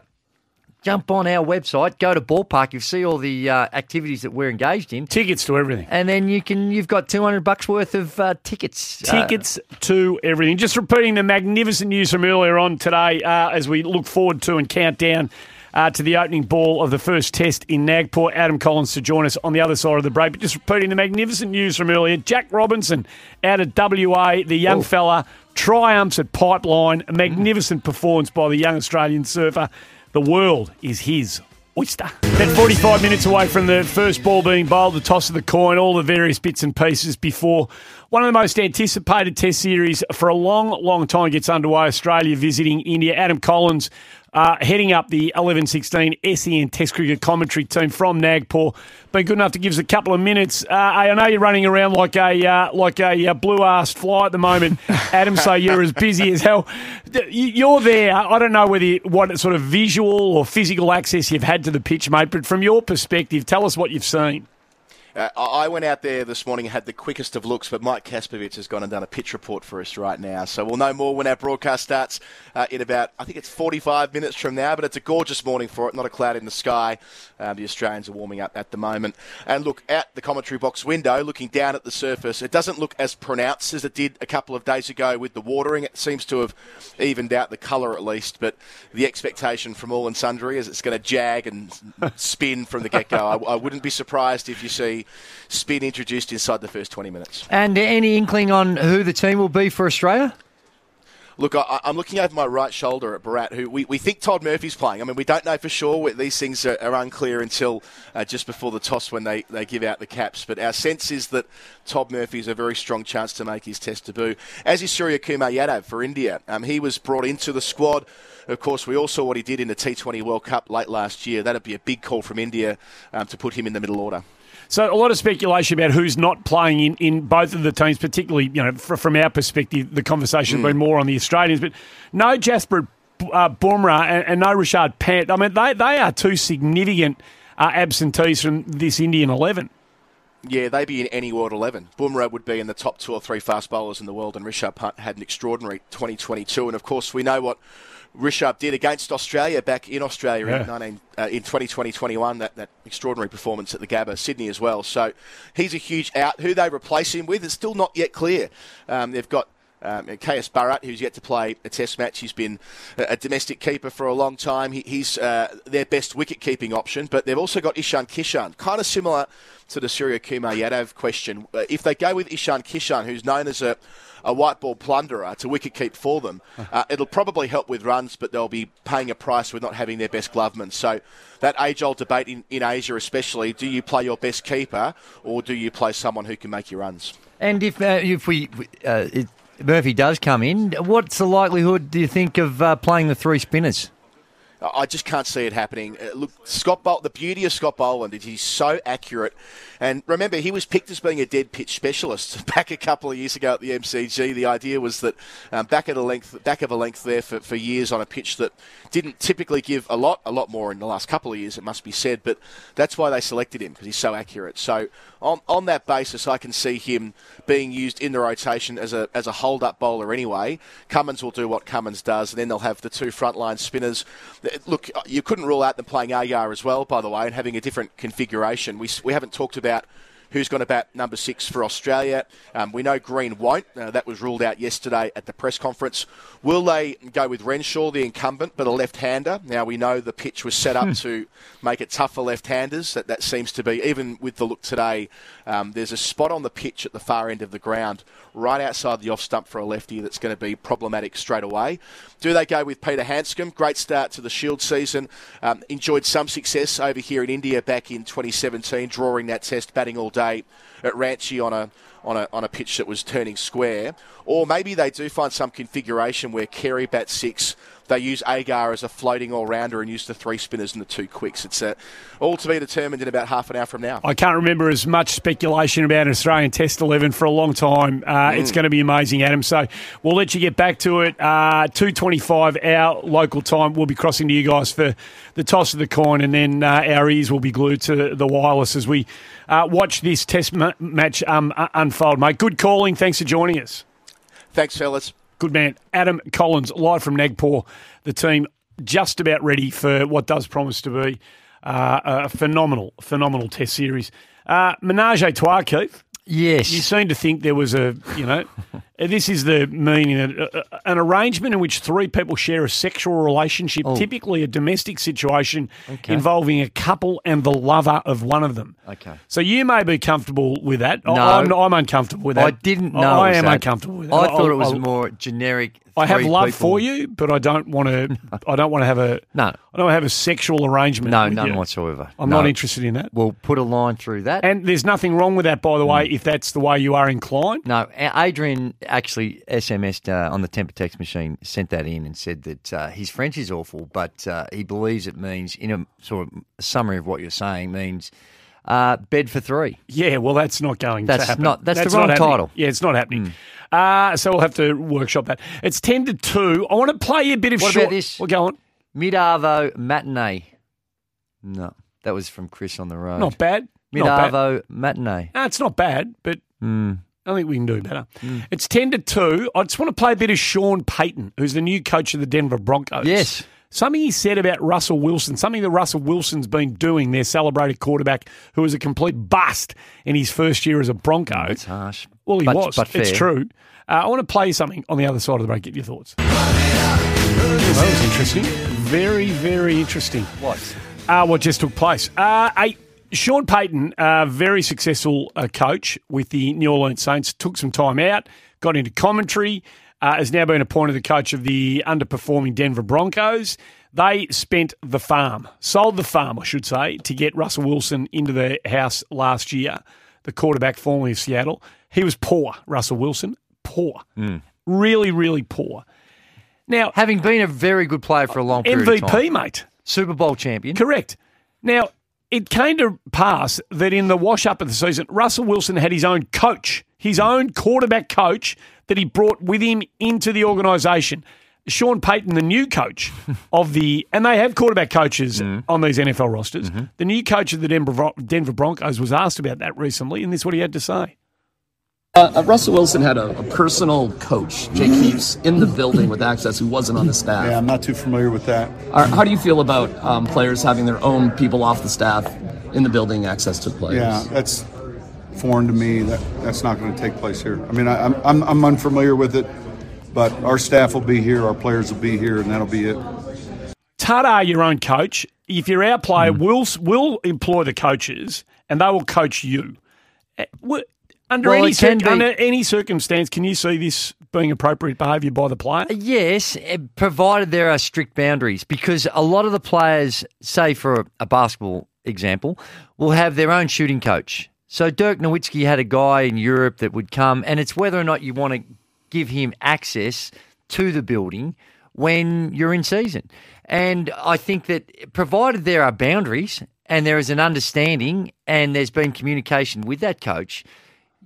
Jump on our website, go to ballpark. You'll see all the uh, activities that we're engaged in, Tickets to everything. and then you can you've got two hundred bucks worth of uh, tickets. Uh, Tickets to everything. Just repeating the magnificent news from earlier on today uh, as we look forward to and count down uh, to the opening ball of the first test in Nagpur. Adam Collins to join us on the other side of the break. But just repeating the magnificent news from earlier. Jack Robinson out of WA, the young Oh. fella, triumphs at Pipeline. A magnificent performance by the young Australian surfer. The world is his oyster. Then 45 minutes away from the first ball being bowled, the toss of the coin, all the various bits and pieces before one of the most anticipated test series for a long, long time gets underway. Australia visiting India. Adam Collins uh, heading up the 11-16 SEN Test Cricket commentary team from Nagpur. Been good enough to give us a couple of minutes. Uh, I know you're running around like a uh, like a uh, blue-assed fly at the moment, Adam. so you're as busy as hell. You- You're there. I don't know whether you, what sort of visual or physical access you've had to the pitch, mate. But from your perspective, tell us what you've seen. Uh, I went out there this morning and had the quickest of looks, but Mike Kasprowicz has gone and done a pitch report for us right now. So we'll know more when our broadcast starts uh, in about, I think it's 45 minutes from now, but it's a gorgeous morning for it, not a cloud in the sky. Um, the Australians are warming up at the moment. And look, out the commentary box window, looking down at the surface, it doesn't look as pronounced as it did a couple of days ago with the watering. It seems to have evened out the colour at least, but the expectation from all and sundry is it's going to jag and spin from the get go. I, I wouldn't be surprised if you see spin introduced inside the first 20 minutes. And any inkling on who the team will be for Australia? Look, I, I'm looking over my right shoulder at Bharat, who we, we think Todd Murphy's playing. I mean, we don't know for sure. These things are, are unclear until uh, just before the toss when they, they give out the caps. But our sense is that Todd Murphy has a very strong chance to make his test debut, as is Surya Kumar Yadav for India. Um, he was brought into the squad. Of course, we all saw what he did in the T20 World Cup late last year. That'd be a big call from India um, to put him in the middle order. So a lot of speculation about who's not playing in, in both of the teams, particularly you know fr- from our perspective, the conversation's been more on the Australians. But no Jasprit uh, Bumrah and, and no Rishabh Pant. I mean, they they are two significant uh, absentees from this Indian eleven. Yeah, they'd be in any World 11. Bumrah would be in the top two or three fast bowlers in the world, and Rishabh Pant had an extraordinary 2022. And of course, we know what Rishabh did against Australia back in Australia Yeah. in, 19, uh, in 2020-21, that, that extraordinary performance at the Gabba, Sydney as well. So he's a huge out. Who they replace him with is still not yet clear. Um, they've got um, KS Bharat, who's yet to play a test match. He's been a, a domestic keeper for a long time. He, he's uh, their best wicket keeping option, but they've also got Ishan Kishan, kind of similar to the Surya Kumar Yadav question. Uh, if they go with Ishan Kishan, who's known as a a white ball plunderer to wicket keep for them. Uh, it'll probably help with runs, but they'll be paying a price with not having their best gloveman. So that age-old debate in, in Asia, especially, do you play your best keeper or do you play someone who can make your runs? And if uh, if we uh, if Murphy does come in, what's the likelihood? Do you think of uh, playing the three spinners? I just can't see it happening. Uh, look, Scott Bol- the beauty of Scott Boland is he's so accurate. And remember, he was picked as being a dead pitch specialist back a couple of years ago at the MCG. The idea was that um, back at a length, back of a length there for, for years on a pitch that didn't typically give a lot, a lot more in the last couple of years, it must be said. But that's why they selected him because he's so accurate. So on on that basis, I can see him being used in the rotation as a as a hold up bowler anyway. Cummins will do what Cummins does, and then they'll have the two frontline spinners. Look, you couldn't rule out them playing Agar as well, by the way, and having a different configuration. We we haven't talked about who's going to bat number six for Australia. Um, we know Green won't. Uh, that was ruled out yesterday at the press conference. Will they go with Renshaw, the incumbent, but a left-hander? Now we know the pitch was set up to make it tough for left-handers. That that seems to be even with the look today. Um, there's a spot on the pitch at the far end of the ground, right outside the off stump for a lefty, that's going to be problematic straight away. Do they go with Peter Handscomb? Great start to the Shield season. Um, enjoyed some success over here in India back in 2017, drawing that test, batting all day at Ranchi on a on a on a pitch that was turning square. Or maybe they do find some configuration where Carey bats six. They use Agar as a floating all rounder and use the three spinners and the two quicks. It's uh, all to be determined in about half an hour from now. I can't remember as much speculation about an Australian Test 11 for a long time. Uh, It's going to be amazing, Adam. So we'll let you get back to it. Uh, 2.25 our local time. We'll be crossing to you guys for the toss of the coin, and then uh, our ears will be glued to the wireless as we uh, watch this Test ma- match um, uh, unfold, mate. Good calling. Thanks for joining us. Thanks, fellas. Good man. Adam Collins, live from Nagpur. The team just about ready for what does promise to be uh, a phenomenal, phenomenal test series. Uh, menage a trois, Keith. Yes. You seem to think there was a, you know, this is the meaning, of, uh, uh, an arrangement in which three people share a sexual relationship, Oh. typically a domestic situation Okay. involving a couple and the lover of one of them. Okay. So you may be comfortable with that. No. I'm, I'm uncomfortable with that. I didn't know. I am that. uncomfortable with that. I thought it was I- more generic. I have love people- for you, but I don't want to. I don't want to have a. No. I don't want to have a sexual arrangement. No, none you. whatsoever. I'm No. not interested in that. We'll put a line through that. And there's nothing wrong with that, by the way, if that's the way you are inclined. No, Adrian actually SMS'd uh, on the temper text machine, sent that in and said that uh, his French is awful, but uh, he believes it means, in a sort of summary of what you're saying, means uh, bed for three. Yeah, well, that's not going That's to happen. not- that's the not wrong title. Yeah, it's not happening. Uh, so we'll have to workshop that. It's 10 to 2. I want to play a bit of What short. about this? Well, go on. Mid Arvo matinee. No, that was from Chris on the road. Not bad. Mid Not bad. Arvo matinee. No, it's not bad, but Mm. I think we can do better. It's 10 to 2. I just want to play a bit of Sean Payton, who's the new coach of the Denver Broncos. Yes. Something he said about Russell Wilson, something that Russell Wilson's been doing, their celebrated quarterback, who was a complete bust in his first year as a Bronco. It's harsh. Well, he But- was. but it's true. Uh, I want to play something on the other side of the break. Get your thoughts. that was interesting. Very, very interesting. What? Uh, what just took place? Uh, a, Sean Payton, a very successful uh, coach with the New Orleans Saints, took some time out, got into commentary, uh, has now been appointed the coach of the underperforming Denver Broncos. They spent the farm, sold the farm, I should say, to get Russell Wilson into the house last year, the quarterback formerly of Seattle. He was poor, Russell Wilson, poor. Really, really poor. Now, having been a very good player for a long period of MVP, mate. Super Bowl champion. Correct. Now, it came to pass that in the wash up of the season, Russell Wilson had his own coach, his own quarterback coach that he brought with him into the organisation. Sean Payton, the new coach of the, and they have quarterback coaches on these NFL rosters. The new coach of the Denver, Denver Broncos was asked about that recently, and this is what he had to say. Uh, uh, Russell Wilson had a, a personal coach, Jake Heaps, in the building with access who wasn't on the staff. Yeah, I'm not too familiar with that. Are- how do you feel about um, players having their own people off the staff in the building, access to players? Yeah, that's foreign to me. That that's not going to take place here. I mean, I, I'm, I'm I'm unfamiliar with it, but our staff will be here, our players will be here, and that'll be it. Tada, your own coach. If you're our player, we'll will employ the coaches, and they will coach you. Uh, Under Well, any it circ- under any circumstance, can you see this being appropriate behaviour by the player? Yes, eh, provided there are strict boundaries, because a lot of the players, say for a, a basketball example, will have their own shooting coach. So Dirk Nowitzki had a guy in Europe that would come, and it's whether or not you want to give him access to the building when you're in season. And I think that provided there are boundaries and there is an understanding and there's been communication with that coach,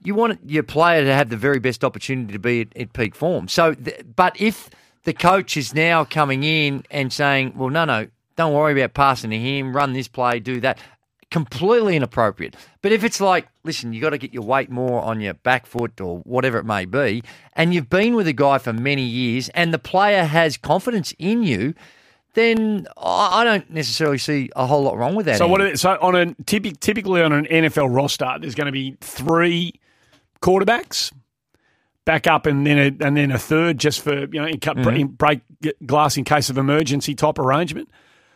you want your player to have the very best opportunity to be at, at peak form. So, th- but if the coach is now coming in and saying, "Well, no, no, don't worry about passing to him, run this play, do that," completely inappropriate. But if it's like, listen, you got to get your weight more on your back foot or whatever it may be, and you've been with a guy for many years, and the player has confidence in you. Then I don't necessarily see a whole lot wrong with that. So what? Are, so on a typically on an NFL roster, there's going to be three quarterbacks, back up, and then a, and then a third just for you know in, cut, Mhm. in break glass in case of emergency type arrangement.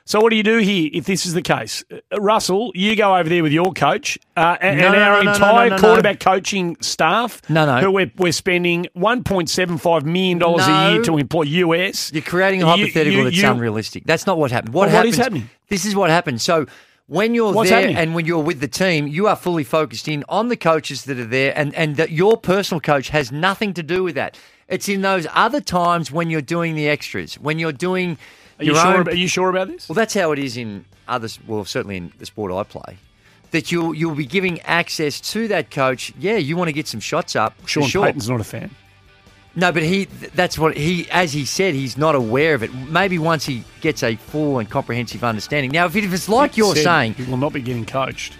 So what do you do here if this is the case? Uh, Russell, you go over there with your coach uh, and, No, and our no, no, entire quarterback coaching staff. No, no. Who we're, we're spending one point seven five million dollars a year to employ US. You're creating a hypothetical you- that's you- unrealistic. That's not what happened. What, Well, happens, is happening? This is what happens. So when you're What's there happening? and when you're with the team, you are fully focused in on the coaches that are there, and and that your personal coach has nothing to do with that. It's in those other times when you're doing the extras, when you're doing. Are you sure? own- About, are you sure about this? well, that's how it is in others. Well, certainly in the sport I play. That you'll you'll be giving access to that coach. Yeah, you want to get some shots up. Sean sure. Payton's not a fan. No, but he that's what he as he said, he's not aware of it. Maybe once he gets a full and comprehensive understanding. Now, if, it, if it's like you're Said saying, he will not be getting coached.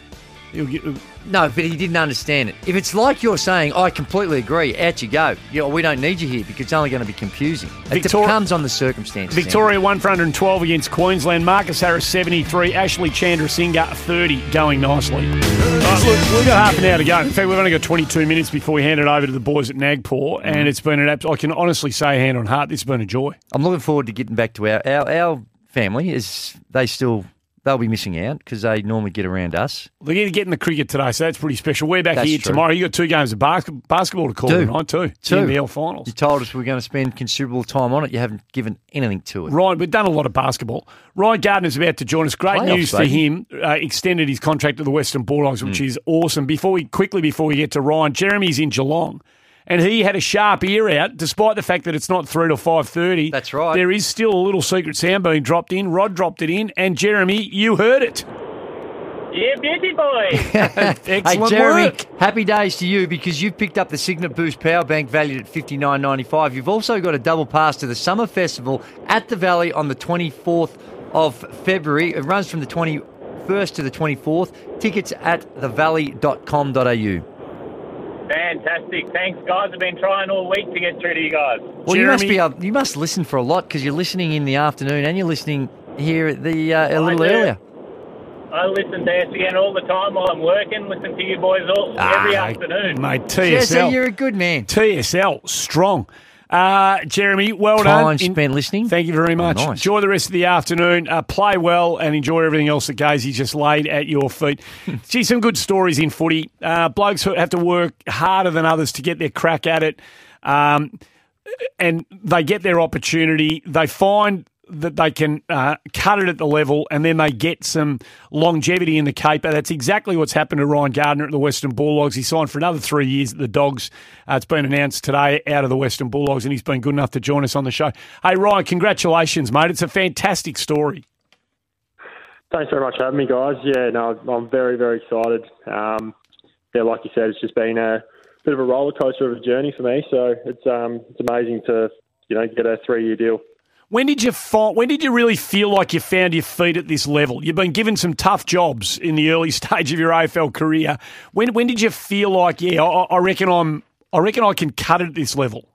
He'll get, no, but he didn't understand it. If it's like you're saying, I completely agree. Out you go. You know, we don't need you here because it's only going to be confusing. It depends on the circumstances. Victoria one for 112 against Queensland. Marcus Harris 73. Ashley Chandrasinghe 30. Going nicely. Right, look, we've got half an hour to go. In fact, we've only got 22 minutes before we hand it over to the boys at Nagpur, and it's been an abs- I can honestly say, hand on heart, this has been a joy. I'm looking forward to getting back to our our, our family. Is they still they'll be missing out because they normally get around us. They're getting the cricket today, so that's pretty special. We're back That's here true. tomorrow. you got two games of bas- basketball to call Two. tonight, too. Two. NBL finals. You told us we are going to spend considerable time on it. You haven't given anything to it. Ryan, we've done a lot of basketball. Ryan Gardner's about to join us. Great Playoffs, news for him. Uh, extended his contract to the Western Bulldogs, which Hmm. is awesome. Before we quickly before we get to Ryan, Jeremy's in Geelong, and he had a sharp ear out, despite the fact that it's not three to five thirty. That's right. There is still a little secret sound being dropped in. Rod dropped it in, and Jeremy, you heard it. Yeah, beauty boy. Excellent hey, Jeremy, work. happy days to you because you've picked up the Cygnett Boost Power Bank valued at fifty nine ninety five. You've also got a double pass to the Summer Festival at the Valley on the twenty fourth of February. It runs from the twenty first to the twenty fourth. Tickets at thevalley.com.au. Fantastic. Thanks, guys. I've been trying all week to get through to you guys. Well, you must be able, you must listen for a lot because you're listening in the afternoon and you're listening here at the uh, a little do. earlier. I listen to SEN all the time while I'm working. Listen to you boys all every Ah, afternoon. Mate, Yeah, TSL. so you're a good man. TSL, strong. Uh, Jeremy, well Time done. In- spent listening. Thank you very much. nice. Enjoy the rest of the afternoon. Uh, play well and enjoy everything else that Gazy just laid at your feet. Gee, some good stories in footy. Uh, blokes who have to work harder than others to get their crack at it. Um, and they get their opportunity. They find that they can uh, cut it at the level and then they get some longevity in the caper. That's exactly what's happened to Ryan Gardner at the Western Bulldogs. He signed for another three years at the Dogs. Uh, it's been announced today out of the Western Bulldogs and he's been good enough to join us on the show. Hey, Ryan, congratulations, mate. It's a fantastic story. Thanks very much for having me, guys. Yeah, no, I'm very, very excited. Um, yeah, like you said, it's just been a bit of a roller coaster of a journey for me. So it's um, it's amazing to you know get a three year deal When did you find, When did you really feel like you found your feet at this level? You've been given some tough jobs in the early stage of your AFL career. When when did you feel like, yeah, I, I reckon I'm, I reckon I can cut it at this level?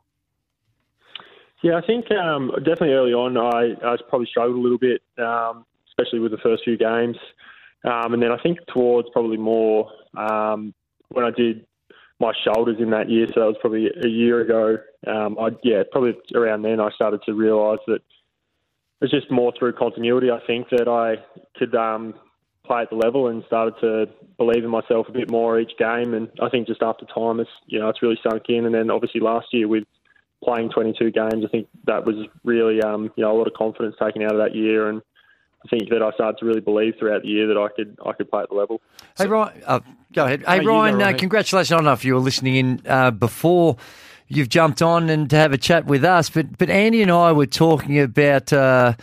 Yeah, I think um, definitely early on, I, I probably struggled a little bit, um, especially with the first few games. Um, and then I think towards probably more um, when I did my shoulders in that year, so that was probably a year ago. Um, I yeah, probably around then I started to realise that it was just more through continuity. I think that I could um, play at the level and started to believe in myself a bit more each game. And I think just after time, it's you know it's really sunk in. And then obviously last year with playing 22 games, I think that was really um, you know a lot of confidence taken out of that year and. I think that I started to really believe throughout the year that I could I could play at the level. Hey, Ryan, uh, go ahead. Hey, No, you go, Ryan, uh, congratulations. I don't know if you were listening in uh, before you've jumped on and to have a chat with us, but but Andy and I were talking about uh,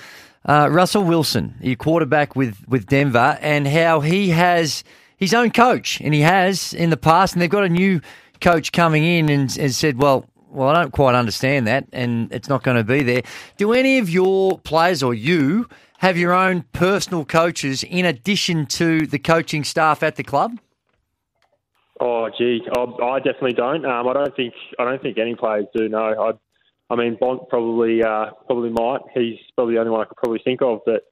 uh, Russell Wilson, your quarterback with, with Denver, and how he has his own coach, and he has in the past, and they've got a new coach coming in and, and said, well, well, I don't quite understand that, and it's not going to be there. Do any of your players or you have your own personal coaches in addition to the coaching staff at the club? Oh, gee, I, definitely don't. Um, I don't think I don't think any players do. No, I, I mean, Bont probably uh, probably might. He's probably the only one I could probably think of. But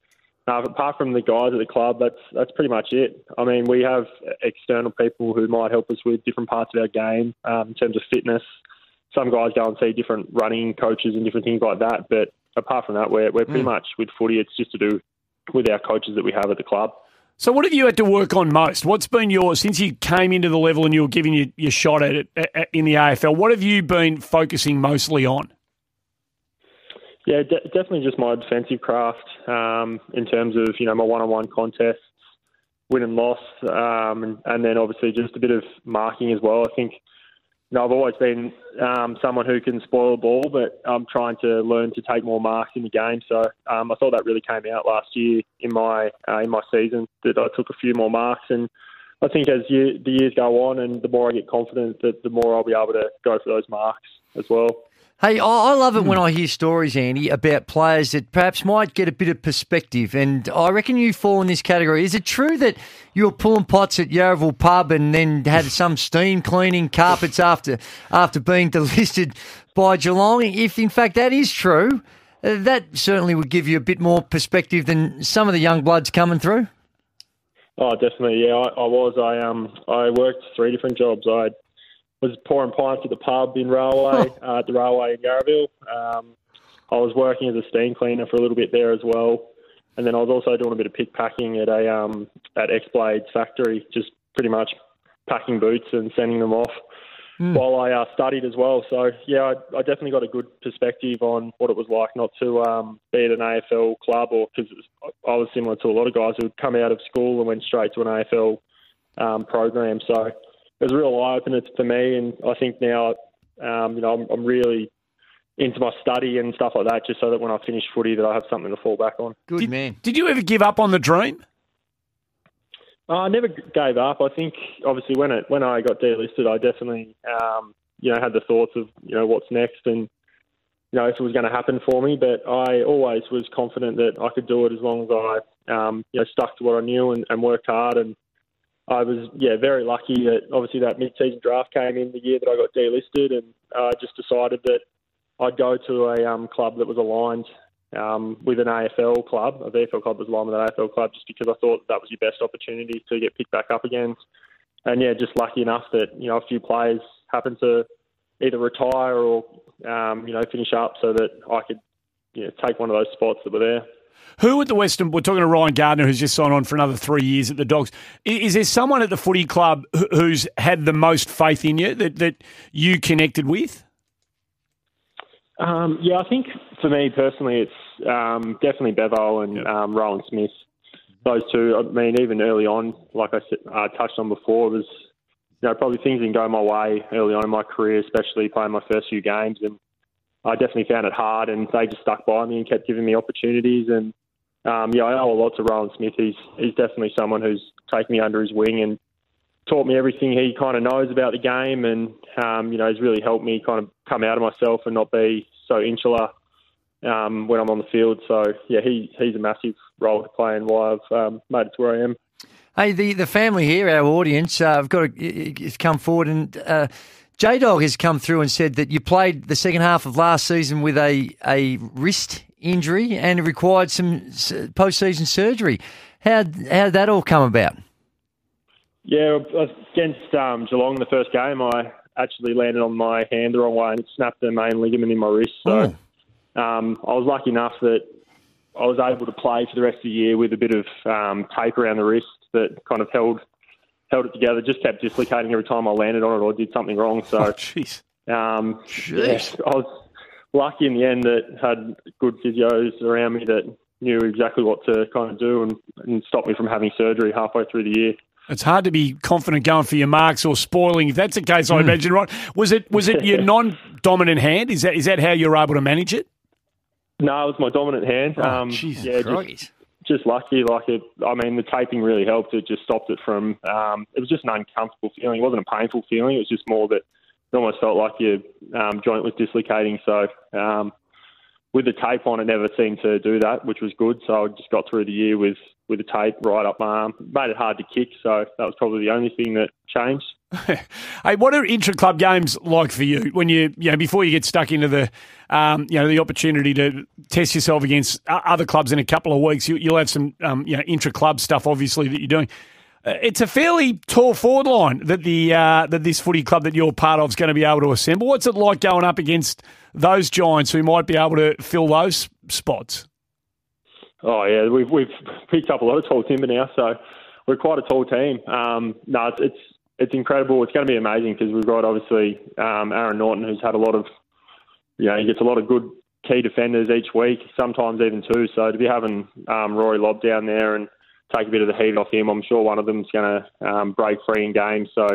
uh, apart from the guys at the club, that's that's pretty much it. I mean, we have external people who might help us with different parts of our game um, in terms of fitness. Some guys go and see different running coaches and different things like that. But apart from that, we're we're pretty Mm. much with footy. It's just to do with our coaches that we have at the club. So, what have you had to work on most? What's been your since you came into the level and you were giving your, your shot at it at- at- in the AFL? What have you been focusing mostly on? Yeah, de- definitely just my defensive craft um, in terms of you know my one-on-one contests, win and loss, um, and, and then obviously just a bit of marking as well. I think know I've always been um, someone who can spoil a ball, but I'm trying to learn to take more marks in the game. So um, I thought that really came out last year in my uh, in my season that I took a few more marks and. I think as the years go on, and the more I get confident, that the more I'll be able to go for those marks as well. Hey, I love it when I hear stories, Andy, about players that perhaps might get a bit of perspective. And I reckon you fall in this category. Is it true that you were pulling pots at Yarraville pub and then had some steam cleaning carpets after after being delisted by Geelong? If in fact that is true, uh, that certainly would give you a bit more perspective than some of the young bloods coming through. Oh, definitely. Yeah, I, I was. I um, I worked three different jobs. I was pouring pints at the pub in Railway, uh, at the Railway in Yarraville. Um, I was working as a steam cleaner for a little bit there as well, and then I was also doing a bit of pick packing at a um, at X Blades factory, just pretty much packing boots and sending them off while I uh, studied as well. So yeah, I, I definitely got a good perspective on what it was like not to um, be at an AFL club, or because I was similar to a lot of guys who had come out of school and went straight to an AFL um, program. So it was a real eye opener for me, and I think now, um, you know, I'm, I'm really into my study and stuff like that, just so that when I finish footy, that I have something to fall back on. Good man. Did you ever give up on the dream? Uh, I never gave up. I think obviously when it when I got delisted, I definitely um, you know had the thoughts of you know what's next and you know if it was going to happen for me. But I always was confident that I could do it as long as I um, you know stuck to what I knew and, and worked hard. And I was yeah very lucky that obviously that mid-season draft came in the year that I got delisted, and I just decided that I'd go to a um, club that was aligned um, with an AFL club, a VFL club was aligned with an AFL club, just because I thought that was your best opportunity to get picked back up again. And yeah, just lucky enough that you know a few players happened to either retire or um, you know finish up, so that I could you know, take one of those spots that were there. Who at the Western? We're talking to Ryan Gardner, who's just signed on for another three years at the Dogs. Is there someone at the footy club who's had the most faith in you that, that you connected with? Um, yeah, I think for me personally, it's um, definitely Bevo and um, Rohan Smith. Those two. I mean, even early on, like I said, uh, touched on before, was you know probably things didn't go my way early on in my career, especially playing my first few games, and I definitely found it hard. And they just stuck by me and kept giving me opportunities. And um, yeah, I owe a lot to Rohan Smith. He's he's definitely someone who's taken me under his wing and taught me everything he kind of knows about the game, and um, you know, has really helped me kind of come out of myself and not be so insular um, when I'm on the field. So yeah, he he's a massive role to play in why I've um, made it to where I am. Hey, the, the family here, our audience, uh, have got to, has come forward and uh, J Dog has come through and said that you played the second half of last season with a, a wrist injury and it required some post season surgery. How how did that all come about? Yeah, against um, Geelong in the first game, I actually landed on my hand the wrong way and it snapped the main ligament in my wrist. So um, I was lucky enough that I was able to play for the rest of the year with a bit of um, tape around the wrist that kind of held held it together. Just kept dislocating every time I landed on it or did something wrong. So, Oh, jeez. um, yeah, I was lucky in the end that had good physios around me that knew exactly what to kind of do and, and stop me from having surgery halfway through the year. It's hard to be confident going for your marks or spoiling. If that's the case, I imagine, right? Was it was it your non-dominant hand? Is that is that how you're able to manage it? No, it was my dominant hand. Oh, um, Jesus yeah, Christ. just, just lucky. Like it, I mean, the taping really helped. It just stopped it from. Um, it was just an uncomfortable feeling. It wasn't a painful feeling. It was just more that it almost felt like your um, joint was dislocating. So um, with the tape on, it never seemed to do that, which was good. So I just got through the year with with the tape right up my arm. Made it hard to kick. So that was probably the only thing that changed. Hey, what are intra-club games like for you when you, you know, before you get stuck into the, um, you know, the opportunity to test yourself against other clubs in a couple of weeks? You, you'll have some, um, you know, intra-club stuff obviously that you're doing. Uh, it's a fairly tall forward line that the uh, that this footy club that you're part of is going to be able to assemble. What's it like going up against those giants who might be able to fill those spots? Oh yeah, we've we've picked up a lot of tall timber now, so we're quite a tall team. Um, no, it's, it's it's incredible. It's going to be amazing because we've got obviously um, Aaron Naughton, who's had a lot of, you know, he gets a lot of good key defenders each week, sometimes even two. So to be having um, Rory Lobb down there and take a bit of the heat off him, I'm sure one of them's going to um, break free in games. So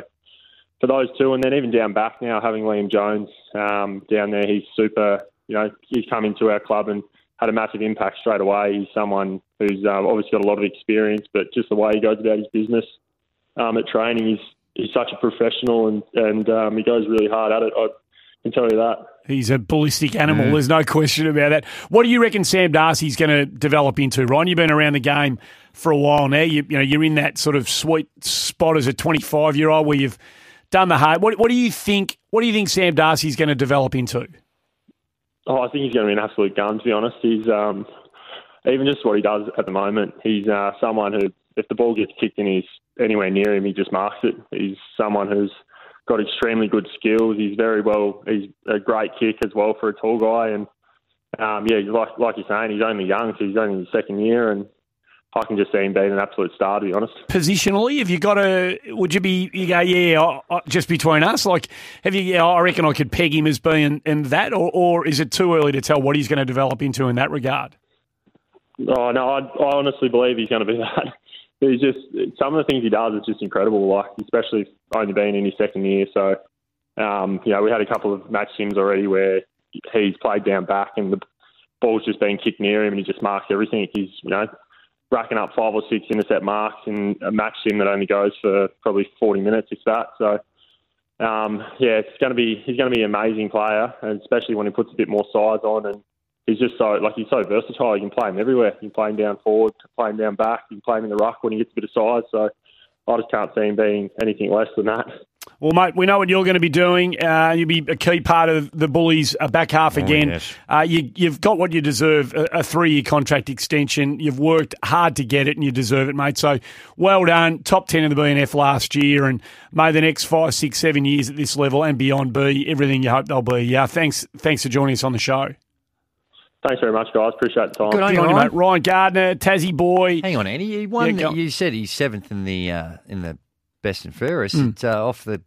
for those two, and then even down back now, having Liam Jones um, down there, he's super. You know, he's come into our club and had a massive impact straight away. He's someone who's um, obviously got a lot of experience, but just the way he goes about his business um, at training, he's he's such a professional and and um, he goes really hard at it. I can tell you that. He's a ballistic animal. There's no question about that. What do you reckon Sam Darcy's going to develop into, Ryan? You've been around the game for a while now. You, you know, you're in that sort of sweet spot as a 25 year old where you've done the hard. What, what do you think? What do you think Sam Darcy's going to develop into? Oh, I think he's going to be an absolute gun. To be honest, he's um, even just what he does at the moment. He's uh, someone who, if the ball gets kicked in he's anywhere near him, he just marks it. He's someone who's got extremely good skills. He's very well. He's a great kick as well for a tall guy. And um, yeah, like like you're saying, he's only young, so he's only in his second year, and I can just see him being an absolute star. To be honest. Positionally, have you got a? Would you be? You go, yeah, I- I- just between us. Like, have you? Yeah, I reckon I could peg him as being in that, or, or is it too early to tell what he's going to develop into in that regard? Oh no, I, I honestly believe he's going to be that. He's just some of the things he does is just incredible. Like especially only being in his second year. So, um, you know, we had a couple of match sims already where he's played down back and the ball's just been kicked near him and he just marks everything. He's you know racking up five or six intercept marks in a match sim that only goes for probably 40 minutes, if that. So. Um, yeah, it's going to be he's going to be an amazing player, and especially when he puts a bit more size on and he's just so like he's so versatile. You can play him everywhere. You can play him down forward, play him down back. You can play him in the ruck when he gets a bit of size. So I just can't see him being anything less than that. Well, mate, we know what you're going to be doing. Uh, you'll be a key part of the Bullies' uh, back half again. yes. uh, you, you've got what you deserve a, a three year contract extension. You've worked hard to get it and you deserve it, mate. So well done. Top 10 in the BNF last year, and may the next five, six, seven years at this level and beyond be everything you hope they'll be. Yeah, thanks, thanks for joining us on the show. Thanks very much, guys. Appreciate the time. Good on you, mate. Ryan Gardner, Tassie boy. Hang on, Andy. He won. Yeah, you said he's seventh in the uh, in the best and fairest. Mm. It's, uh, off the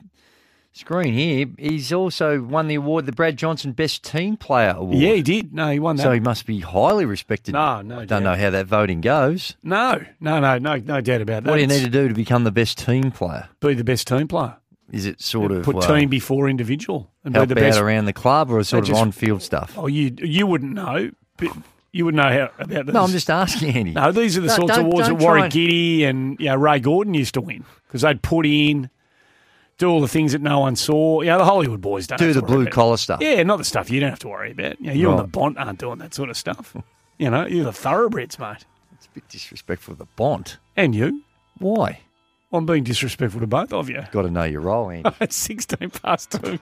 screen here. He's also won the award, the Brad Johnson Best Team Player Award. Yeah, he did. No, he won that. So he must be highly respected. No, no Don't know how that voting goes. No, no, no, no, no doubt about that. What do you need to do to become the best team player? Be the best team player. Is it sort of Put well, team before individual and help be the out best around the club, or sort They of just- on-field stuff? Oh, you you wouldn't know. But you wouldn't know how about this. No, I'm just asking, Andy. No, these are the No, sorts of don't- awards that Warren try and- Giddy and you know, Ray Gordon used to win because they'd put in do all the things that no one saw. You know, the Hollywood boys don't Do have to the worry blue about. collar stuff. Yeah, not the stuff you don't have to worry about. You know, you and the Right. Bont aren't doing that sort of stuff. you know, you're the thoroughbreds, mate. It's a bit disrespectful of the Bont. And you. Why? I'm being disrespectful to both of you. Got to know your role, Andy. It's 16 past two.